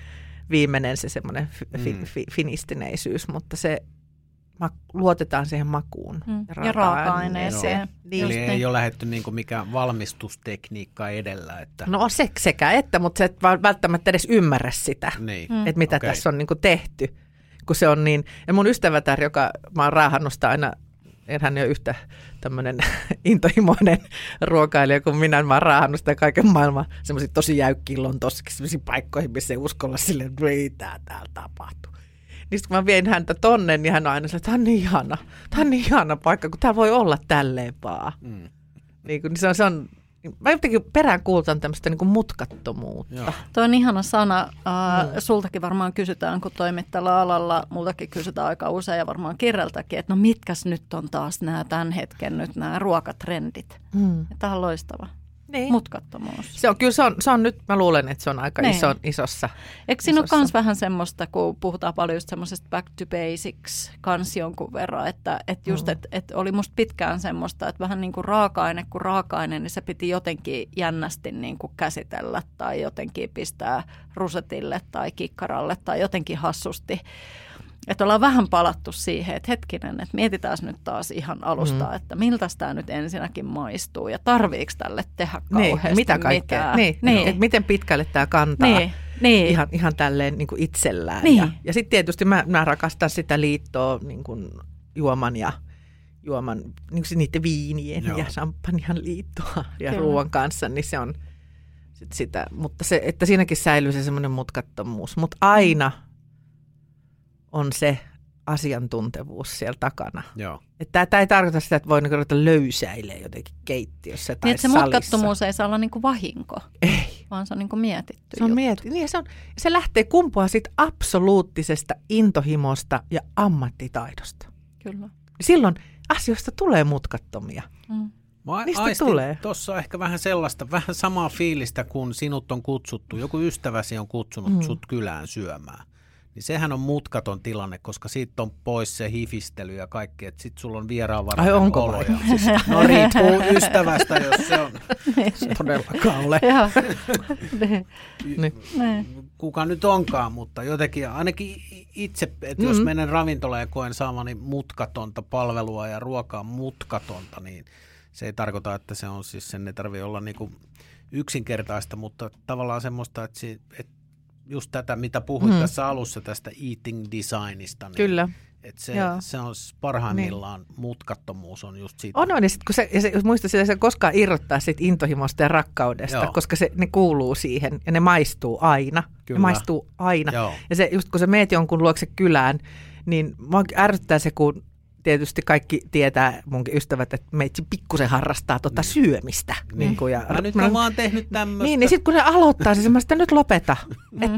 viimeinen se semmoinen fi, mm. fi, finistineisyys, mutta se ma, luotetaan siihen makuun mm. ja, ja raaka-aineeseen. Niin. Eli ei ole lähdetty niin kuin mikään valmistustekniikka edellä. Että... No se, sekä että, mutta se et välttämättä edes ymmärrä sitä, niin. mm. että mitä okay. tässä on niin kuin tehty. Kun se on niin, ja mun ystävätär, joka mä oon raahannusta aina en hän ole yhtä tämmöinen intohimoinen ruokailija kuin minä. Mä oon raahannut sitä kaiken maailman semmoisia tosi jäykkiä Lontossakin semmoisiin paikkoihin, missä ei uskolla silleen, että ei tää täällä tapahtuu. Niin kun mä vien häntä tonne, niin hän on aina että tämä on niin ihana, tämä on niin ihana paikka, kun tämä voi olla tälleen vaan. Mm. Niin, kun, niin se on, se on Mä jotenkin peräänkuultan tämmöistä niin kuin mutkattomuutta. Joo. Tuo on ihana sana. Äh, mm. Sultakin varmaan kysytään, kun toimit tällä alalla. Multakin kysytään aika usein ja varmaan kirjaltakin, että no mitkäs nyt on taas nämä tämän hetken nyt nämä ruokatrendit. Mm. Tämä on loistava niin. mutkattomuus. Se on, kyllä se on, se on nyt, mä luulen, että se on aika niin. iso, isossa. Eikö siinä ole myös vähän semmoista, kun puhutaan paljon just semmoisesta back to basics kans jonkun verran, että, että just, mm. että, että oli musta pitkään semmoista, että vähän niin kuin raaka-aine kuin raaka-aine, niin se piti jotenkin jännästi niin kuin käsitellä tai jotenkin pistää rusetille tai kikkaralle tai jotenkin hassusti. Että ollaan vähän palattu siihen, että hetkinen, että mietitään nyt taas ihan alusta, mm. että miltä tämä nyt ensinnäkin maistuu ja tarviiko tälle tehdä niin, kauheasti niin, mitä kaikkea. Mitään. Niin, niin. Että miten pitkälle tämä kantaa niin, niin. Ihan, ihan tälleen niin kuin itsellään. Niin. Ja, ja sitten tietysti mä, mä rakastan sitä liittoa niin kuin juoman ja juoman, niin kuin niiden viinien Joo. ja champagnean liittoa ja Kyllä. ruoan kanssa, niin se on sit sitä. Mutta se, että siinäkin säilyy se semmoinen mutkattomuus. Mutta aina – on se asiantuntevuus siellä takana. Joo. Että tämä ei tarkoita sitä, että voi niinku ruveta löysäilemään jotenkin keittiössä tai niin, että se salissa. mutkattomuus ei saa olla niinku vahinko. Ei. Vaan se on niinku mietitty se on mietitty. Niin, se, on, se lähtee kumpua siitä absoluuttisesta intohimosta ja ammattitaidosta. Kyllä. Silloin asioista tulee mutkattomia. Mm. Mä Mistä tulee? Tuossa ehkä vähän sellaista, vähän samaa fiilistä, kun sinut on kutsuttu. Joku ystäväsi on kutsunut mm. sut kylään syömään niin sehän on mutkaton tilanne, koska siitä on pois se hifistely ja kaikki, että sitten sulla on vieraanvarainen Ai onko oloja. Siis, no riippuu ystävästä, jos se on todellakaan ole. Kuka nyt onkaan, mutta jotenkin ainakin itse, että mm-hmm. jos menen ravintolaan ja koen saamani mutkatonta palvelua ja ruokaa mutkatonta, niin se ei tarkoita, että se on siis, sen ei tarvitse olla niinku yksinkertaista, mutta tavallaan semmoista, että, se, että just tätä, mitä puhuit hmm. tässä alussa tästä eating designista. Niin Kyllä. Että se, se on parhaimmillaan, niin. mutkattomuus on just siitä. On, on ja sit, kun se, ja se, muista sitä, se koskaan irrottaa siitä intohimosta ja rakkaudesta, Joo. koska se, ne kuuluu siihen ja ne maistuu aina. Kyllä. Ne maistuu aina. Joo. Ja se, just kun sä meet jonkun luokse kylään, niin mua ärsyttää se, kun tietysti kaikki tietää, munkin ystävät, että meitsi pikkusen harrastaa tota niin. syömistä. Niin. Niin kuin, ja, mä nyt mä, vaan tehnyt tämmöistä. Niin, niin sitten kun ne aloittaa, siis mä sitä nyt lopeta. Mm. Että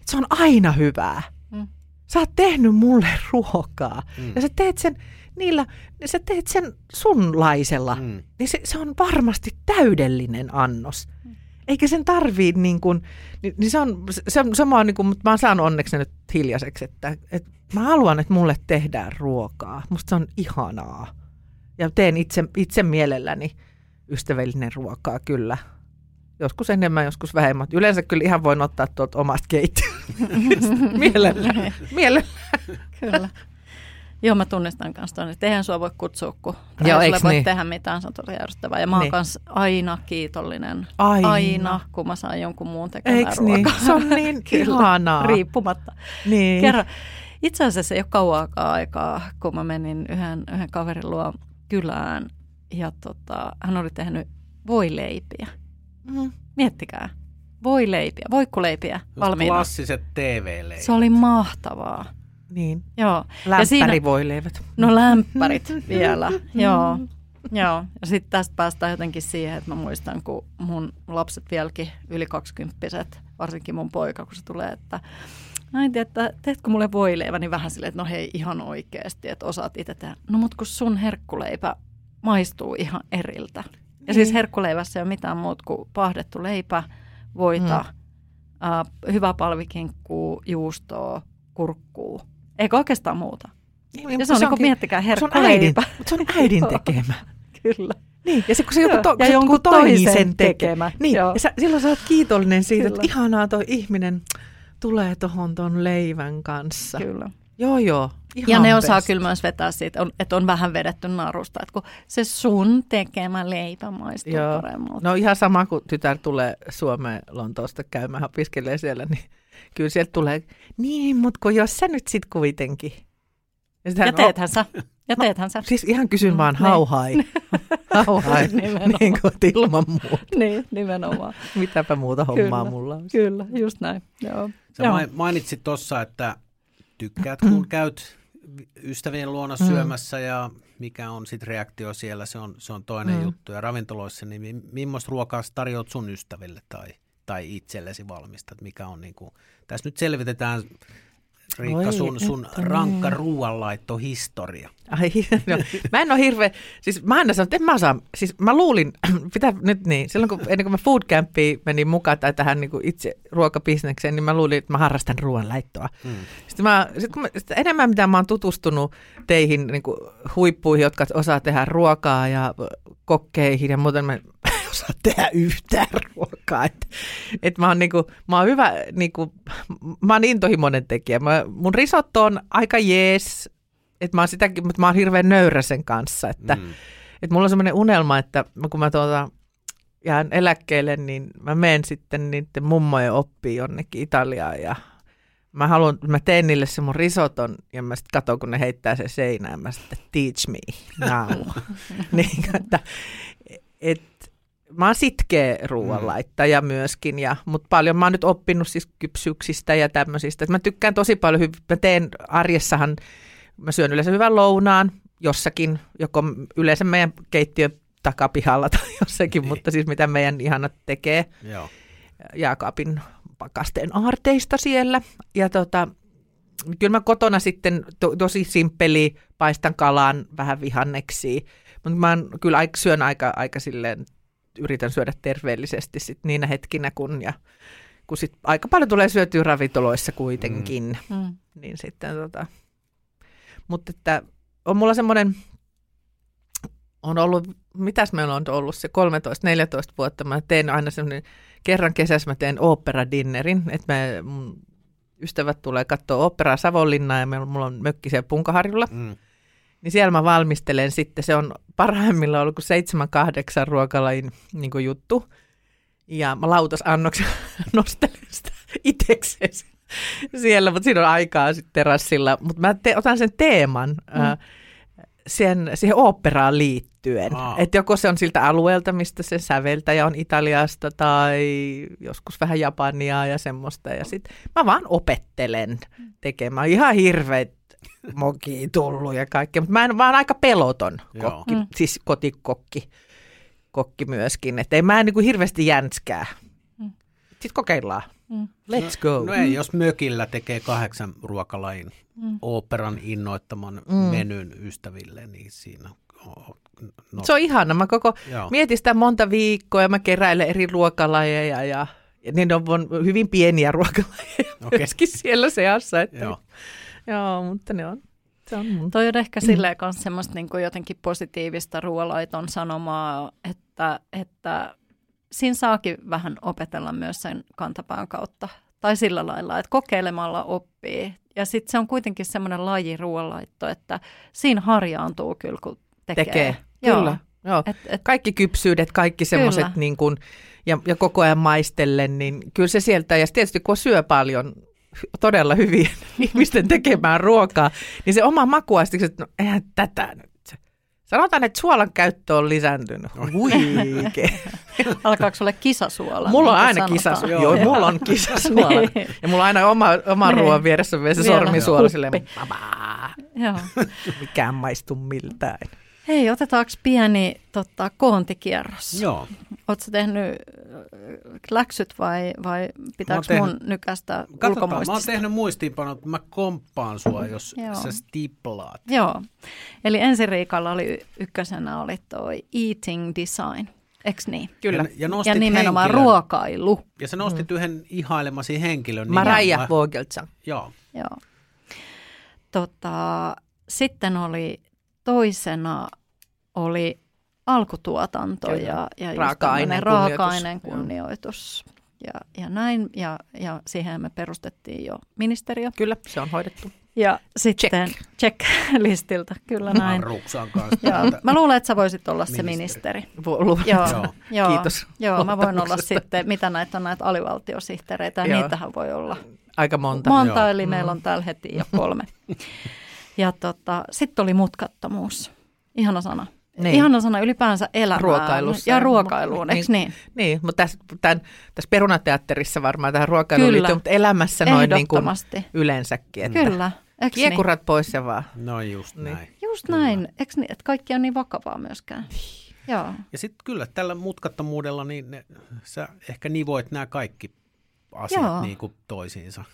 et se on aina hyvää. Mm. Sä oot tehnyt mulle ruokaa. Mm. Ja sä teet sen niillä, sä teet sen sunlaisella. Mm. Niin se, se on varmasti täydellinen annos. Mm. Eikä sen tarvii niin kuin, niin, niin se on, se, sama on niin kuin, mutta mä oon saanut onneksi nyt hiljaiseksi, että, että mä haluan, että mulle tehdään ruokaa. Musta se on ihanaa. Ja teen itse, itse mielelläni ystävällinen ruokaa kyllä. Joskus enemmän, joskus vähemmän. Yleensä kyllä ihan voin ottaa tuolta omasta keittiöstä. mielellään. mielellään. Kyllä. Joo, mä tunnistan kanssa tuonne, että eihän sua voi kutsua, kun Joo, ei voi niin? tehdä mitään, se on tosi järjestävää. Ja mä oon niin. kanssa aina kiitollinen, aina. aina, kun mä saan jonkun muun tekemään Eiks niin? ruokaa. Se on niin ihanaa. Riippumatta. Niin. Kerran, itse asiassa ei ole kauaakaan aikaa, kun mä menin yhden, yhden kaverin luo kylään ja tota, hän oli tehnyt voileipiä. Mm. Miettikää. Voileipiä, voikkuleipiä valmiina. Klassiset TV-leipät. Se oli mahtavaa. Niin. Joo. Lämpärivoileivät. No lämpärit vielä, joo. Joo, ja sitten tästä päästään jotenkin siihen, että mä muistan, kun mun lapset vieläkin yli kaksikymppiset, varsinkin mun poika, kun se tulee, että äiti, että teetkö mulle voileivä, niin vähän silleen, että no hei ihan oikeasti, että osaat itse tehdä. No mut kun sun herkkuleipä maistuu ihan eriltä. Ja siis herkkuleivässä ei ole mitään muuta kuin pahdettu leipä, voita, mm. äh, hyvä palvikinkkuu, juustoa, kurkkuu. Eikä oikeastaan muuta. Niin, ja se on niin kuin, miettikää herkkuleipä. Se on äidin, se on äidin tekemä. Kyllä. Niin, ja se, kun se joku, to, ja se, jonkun toisen sen tekemä. Niin, Joo. ja sä, silloin sä oot kiitollinen siitä, Kyllä. että ihanaa toi ihminen tulee tuohon ton leivän kanssa. Kyllä. Joo, joo. Ihan ja ne osaa best. kyllä myös vetää siitä, että on vähän vedetty narusta, että kun se sun tekemä leipä maistuu Joo. paremmalta. No ihan sama, kun tytär tulee Suomeen Lontoosta käymään, opiskelee siellä, niin kyllä sieltä tulee, niin, mutta kun jos sä nyt sit kuitenkin. Ja, ja teethän sä. Ja teethän sä. Siis ihan kysyn mm, vaan how high. how high, niin kuin ilman muuta. niin, nimenomaan. Mitäpä muuta hommaa kyllä, mulla on. Kyllä, just näin. Joo. Sä Joo. mainitsit tuossa, että tykkäät, kun käyt ystävien luona mm. syömässä ja mikä on sitten reaktio siellä, se on, se on toinen mm. juttu. Ja ravintoloissa, niin millaista ruokaa tarjoat sun ystäville tai, tai itsellesi valmistat, mikä on niin kuin, tässä nyt selvitetään Riikka, sun, sun rankka niin. ruoanlaittohistoria. Ai, no, mä en ole hirveä, siis mä aina sanon, että en mä osaa, siis mä luulin, pitää nyt niin, silloin kun, ennen kuin mä food campiin menin mukaan tai tähän niin kuin itse ruokabisnekseen, niin mä luulin, että mä harrastan ruoanlaittoa. Hmm. Sitten, mä, sit kun mä, sit enemmän mitä mä oon tutustunut teihin niin kuin huippuihin, jotka osaa tehdä ruokaa ja kokkeihin ja muuten mä osaa tehdä yhtään ruokaa. Et, et mä, oon niinku, mä oon hyvä, niinku, mä oon intohimoinen tekijä. Mä, mun risotto on aika jees, että mä oon sitäkin, mutta mä oon hirveän nöyrä sen kanssa. Että, mm. et mulla on semmoinen unelma, että kun mä tuota, jään eläkkeelle, niin mä menen sitten niiden mummojen oppiin jonnekin Italiaan ja mä haluan, mä teen niille se mun risoton ja mä sitten katson, kun ne heittää se seinään, mä sitten teach me now. niin, että, et, mä oon sitkeä ruoanlaittaja mm. myöskin, ja, mutta paljon mä oon nyt oppinut siis kypsyksistä ja tämmöisistä. Mä tykkään tosi paljon, mä teen arjessahan, mä syön yleensä hyvän lounaan jossakin, joko yleensä meidän keittiö takapihalla tai jossakin, niin. mutta siis mitä meidän ihanat tekee. Joo. Jääkaapin pakasteen aarteista siellä. Ja tota, kyllä mä kotona sitten to, tosi simppeli, paistan kalan vähän vihanneksi, mutta mä kyllä syön aika, aika silleen yritän syödä terveellisesti sit niinä hetkinä, kun, ja, kun sit aika paljon tulee syötyä ravintoloissa kuitenkin. Mm. mm. Niin sitten tota, mutta että on mulla semmoinen, on ollut, mitäs meillä on ollut se 13-14 vuotta, mä teen aina semmoinen, kerran kesässä mä teen oopperadinnerin, että me, mun ystävät tulee katsoa oopperaa Savonlinnaa ja mulla on mökki siellä Punkaharjulla. Mm. Niin siellä mä valmistelen sitten, se on parhaimmillaan ollut kuin seitsemän kahdeksan ruokalajin niin kuin juttu. Ja mä lautasannoksen nostelen sitä itsekseen siellä, mutta siinä on aikaa sitten terassilla. Mutta mä te, otan sen teeman mm. äh, sen, siihen oopperaan liittyen. Wow. Että joko se on siltä alueelta, mistä se säveltäjä on Italiasta tai joskus vähän Japania ja semmoista. Ja sitten mä vaan opettelen tekemään ihan hirveät mokia tullut ja kaikkea, mutta mä en vaan aika peloton kokki, mm. siis kotikokki kokki myöskin, että ei mä en niin kuin hirveästi jänskää. Mm. Sitten kokeillaan. Mm. Let's go. No, no ei, jos mökillä tekee kahdeksan ruokalajin mm. operan innoittaman mm. menyn ystäville, niin siinä No. Se on ihana. Mä koko Joo. mietin sitä monta viikkoa ja mä keräilen eri ruokalajeja ja, ja niin on hyvin pieniä ruokalajeja okay. myöskin siellä seassa. Että Joo. Joo, mutta ne on. Se on mun. Toi on ehkä mm. silleen kanssa semmoista niin kuin jotenkin positiivista ruoalaiton sanomaa, että, että siinä saakin vähän opetella myös sen kantapään kautta Tai sillä lailla, että kokeilemalla oppii. Ja sitten se on kuitenkin semmoinen laji ruoanlaitto, että siinä harjaantuu kyllä, kun tekee. Tekee, Joo. kyllä. Joo. Et, et, kaikki kypsyydet, kaikki semmoiset niin kuin, ja, ja koko ajan maistellen, niin kyllä se sieltä, ja tietysti kun syö paljon todella hyvin ihmisten tekemään ruokaa, niin se oma makuaistikset, että no eihän tätä nyt. Sanotaan, että suolan käyttö on lisääntynyt. Huike. Alkaako sulle kisasuola? Mulla on niin aina kisasuola. Joo, mulla on kisasuola. niin. Ja mulla on aina oma, oma niin. ruoan vieressä myös se sormisuola silleen, Joo. Mikään maistu miltään. Hei, otetaanko pieni tota, koontikierros? Joo. Oletko tehnyt äh, läksyt vai, vai pitääkö tehnyt, mun nykästä ulkomuistista? Mä oon tehnyt muistiinpanot, että mä komppaan sua, jos Joo. sä stiplaat. Joo. Eli ensi Riikalla oli ykkösenä oli toi eating design. Eks niin? Kyllä. Ja, ja, ja nimenomaan henkilön. ruokailu. Ja sä nostit mm. yhden ihailemasi henkilön. Maraja Vogeltsan. Joo. Joo. Tota, sitten oli toisena oli alkutuotanto ja, ja raaka-aineen raaka-aineen kunnioitus. Ja, ja näin, ja, ja siihen me perustettiin jo ministeriö. Kyllä, se on hoidettu. Ja sitten check, check listiltä, kyllä näin. Joo, mä luulen, että sä voisit olla ministeri. se ministeri. Joo, joo, joo, Kiitos. Joo, mä voin olla sitten, mitä näitä on näitä alivaltiosihteereitä, ja niitähän voi olla aika monta. Monta, joo. eli mm. meillä on tällä heti jo kolme. Ja tota, sitten oli mutkattomuus. Ihana sana. Niin. Ihana sana ylipäänsä elämään Ruokailussa. ja ruokailuun, niin, eikö niin? Niin, mutta tässä, tämän, tässä perunateatterissa varmaan tähän ruokailuun Kyllä. liittyy, mutta elämässä noin niin kuin yleensäkin. Että Kyllä. Eks kiekurat niin? pois ja vaan. No just niin. näin. Just kyllä. näin. Eikö niin, että kaikki on niin vakavaa myöskään? Joo. Ja sitten kyllä tällä mutkattomuudella niin ne, sä ehkä nivoit nämä kaikki asiat niin kuin toisiinsa.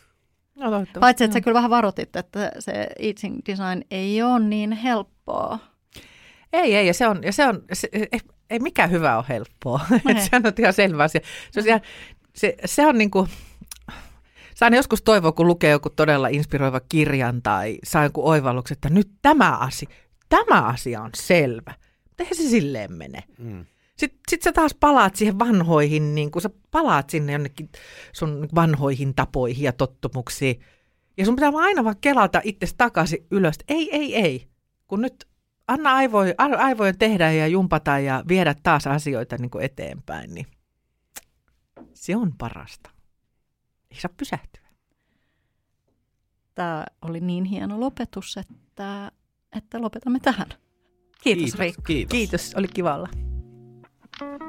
No, Paitsi, että sä kyllä vähän varoitit, että se eating design ei ole niin helppoa. Ei, ei, ja se on, ja se on se, ei, ei mikään hyvä ole helppoa. se on ihan selvä asia. Se on, ihan, se, se on niin kuin, Saan joskus toivoa, kun lukee joku todella inspiroiva kirjan tai saa joku oivalluksen, että nyt tämä asia, tämä asia on selvä. Mutta eihän se silleen mene. Mm. Sitten sit sä taas palaat siihen vanhoihin, niin kun sä palaat sinne jonnekin sun vanhoihin tapoihin ja tottumuksiin. Ja sun pitää aina vaan kelata itse takaisin ylös. Ei, ei, ei. Kun nyt anna aivojen, aivojen tehdä ja jumpata ja viedä taas asioita niin kuin eteenpäin, niin se on parasta. Ei saa pysähtyä. Tämä oli niin hieno lopetus, että, että lopetamme tähän. Kiitos, Kiitos Riikka. Kiitos. Kiitos, oli kivalla. Thank you.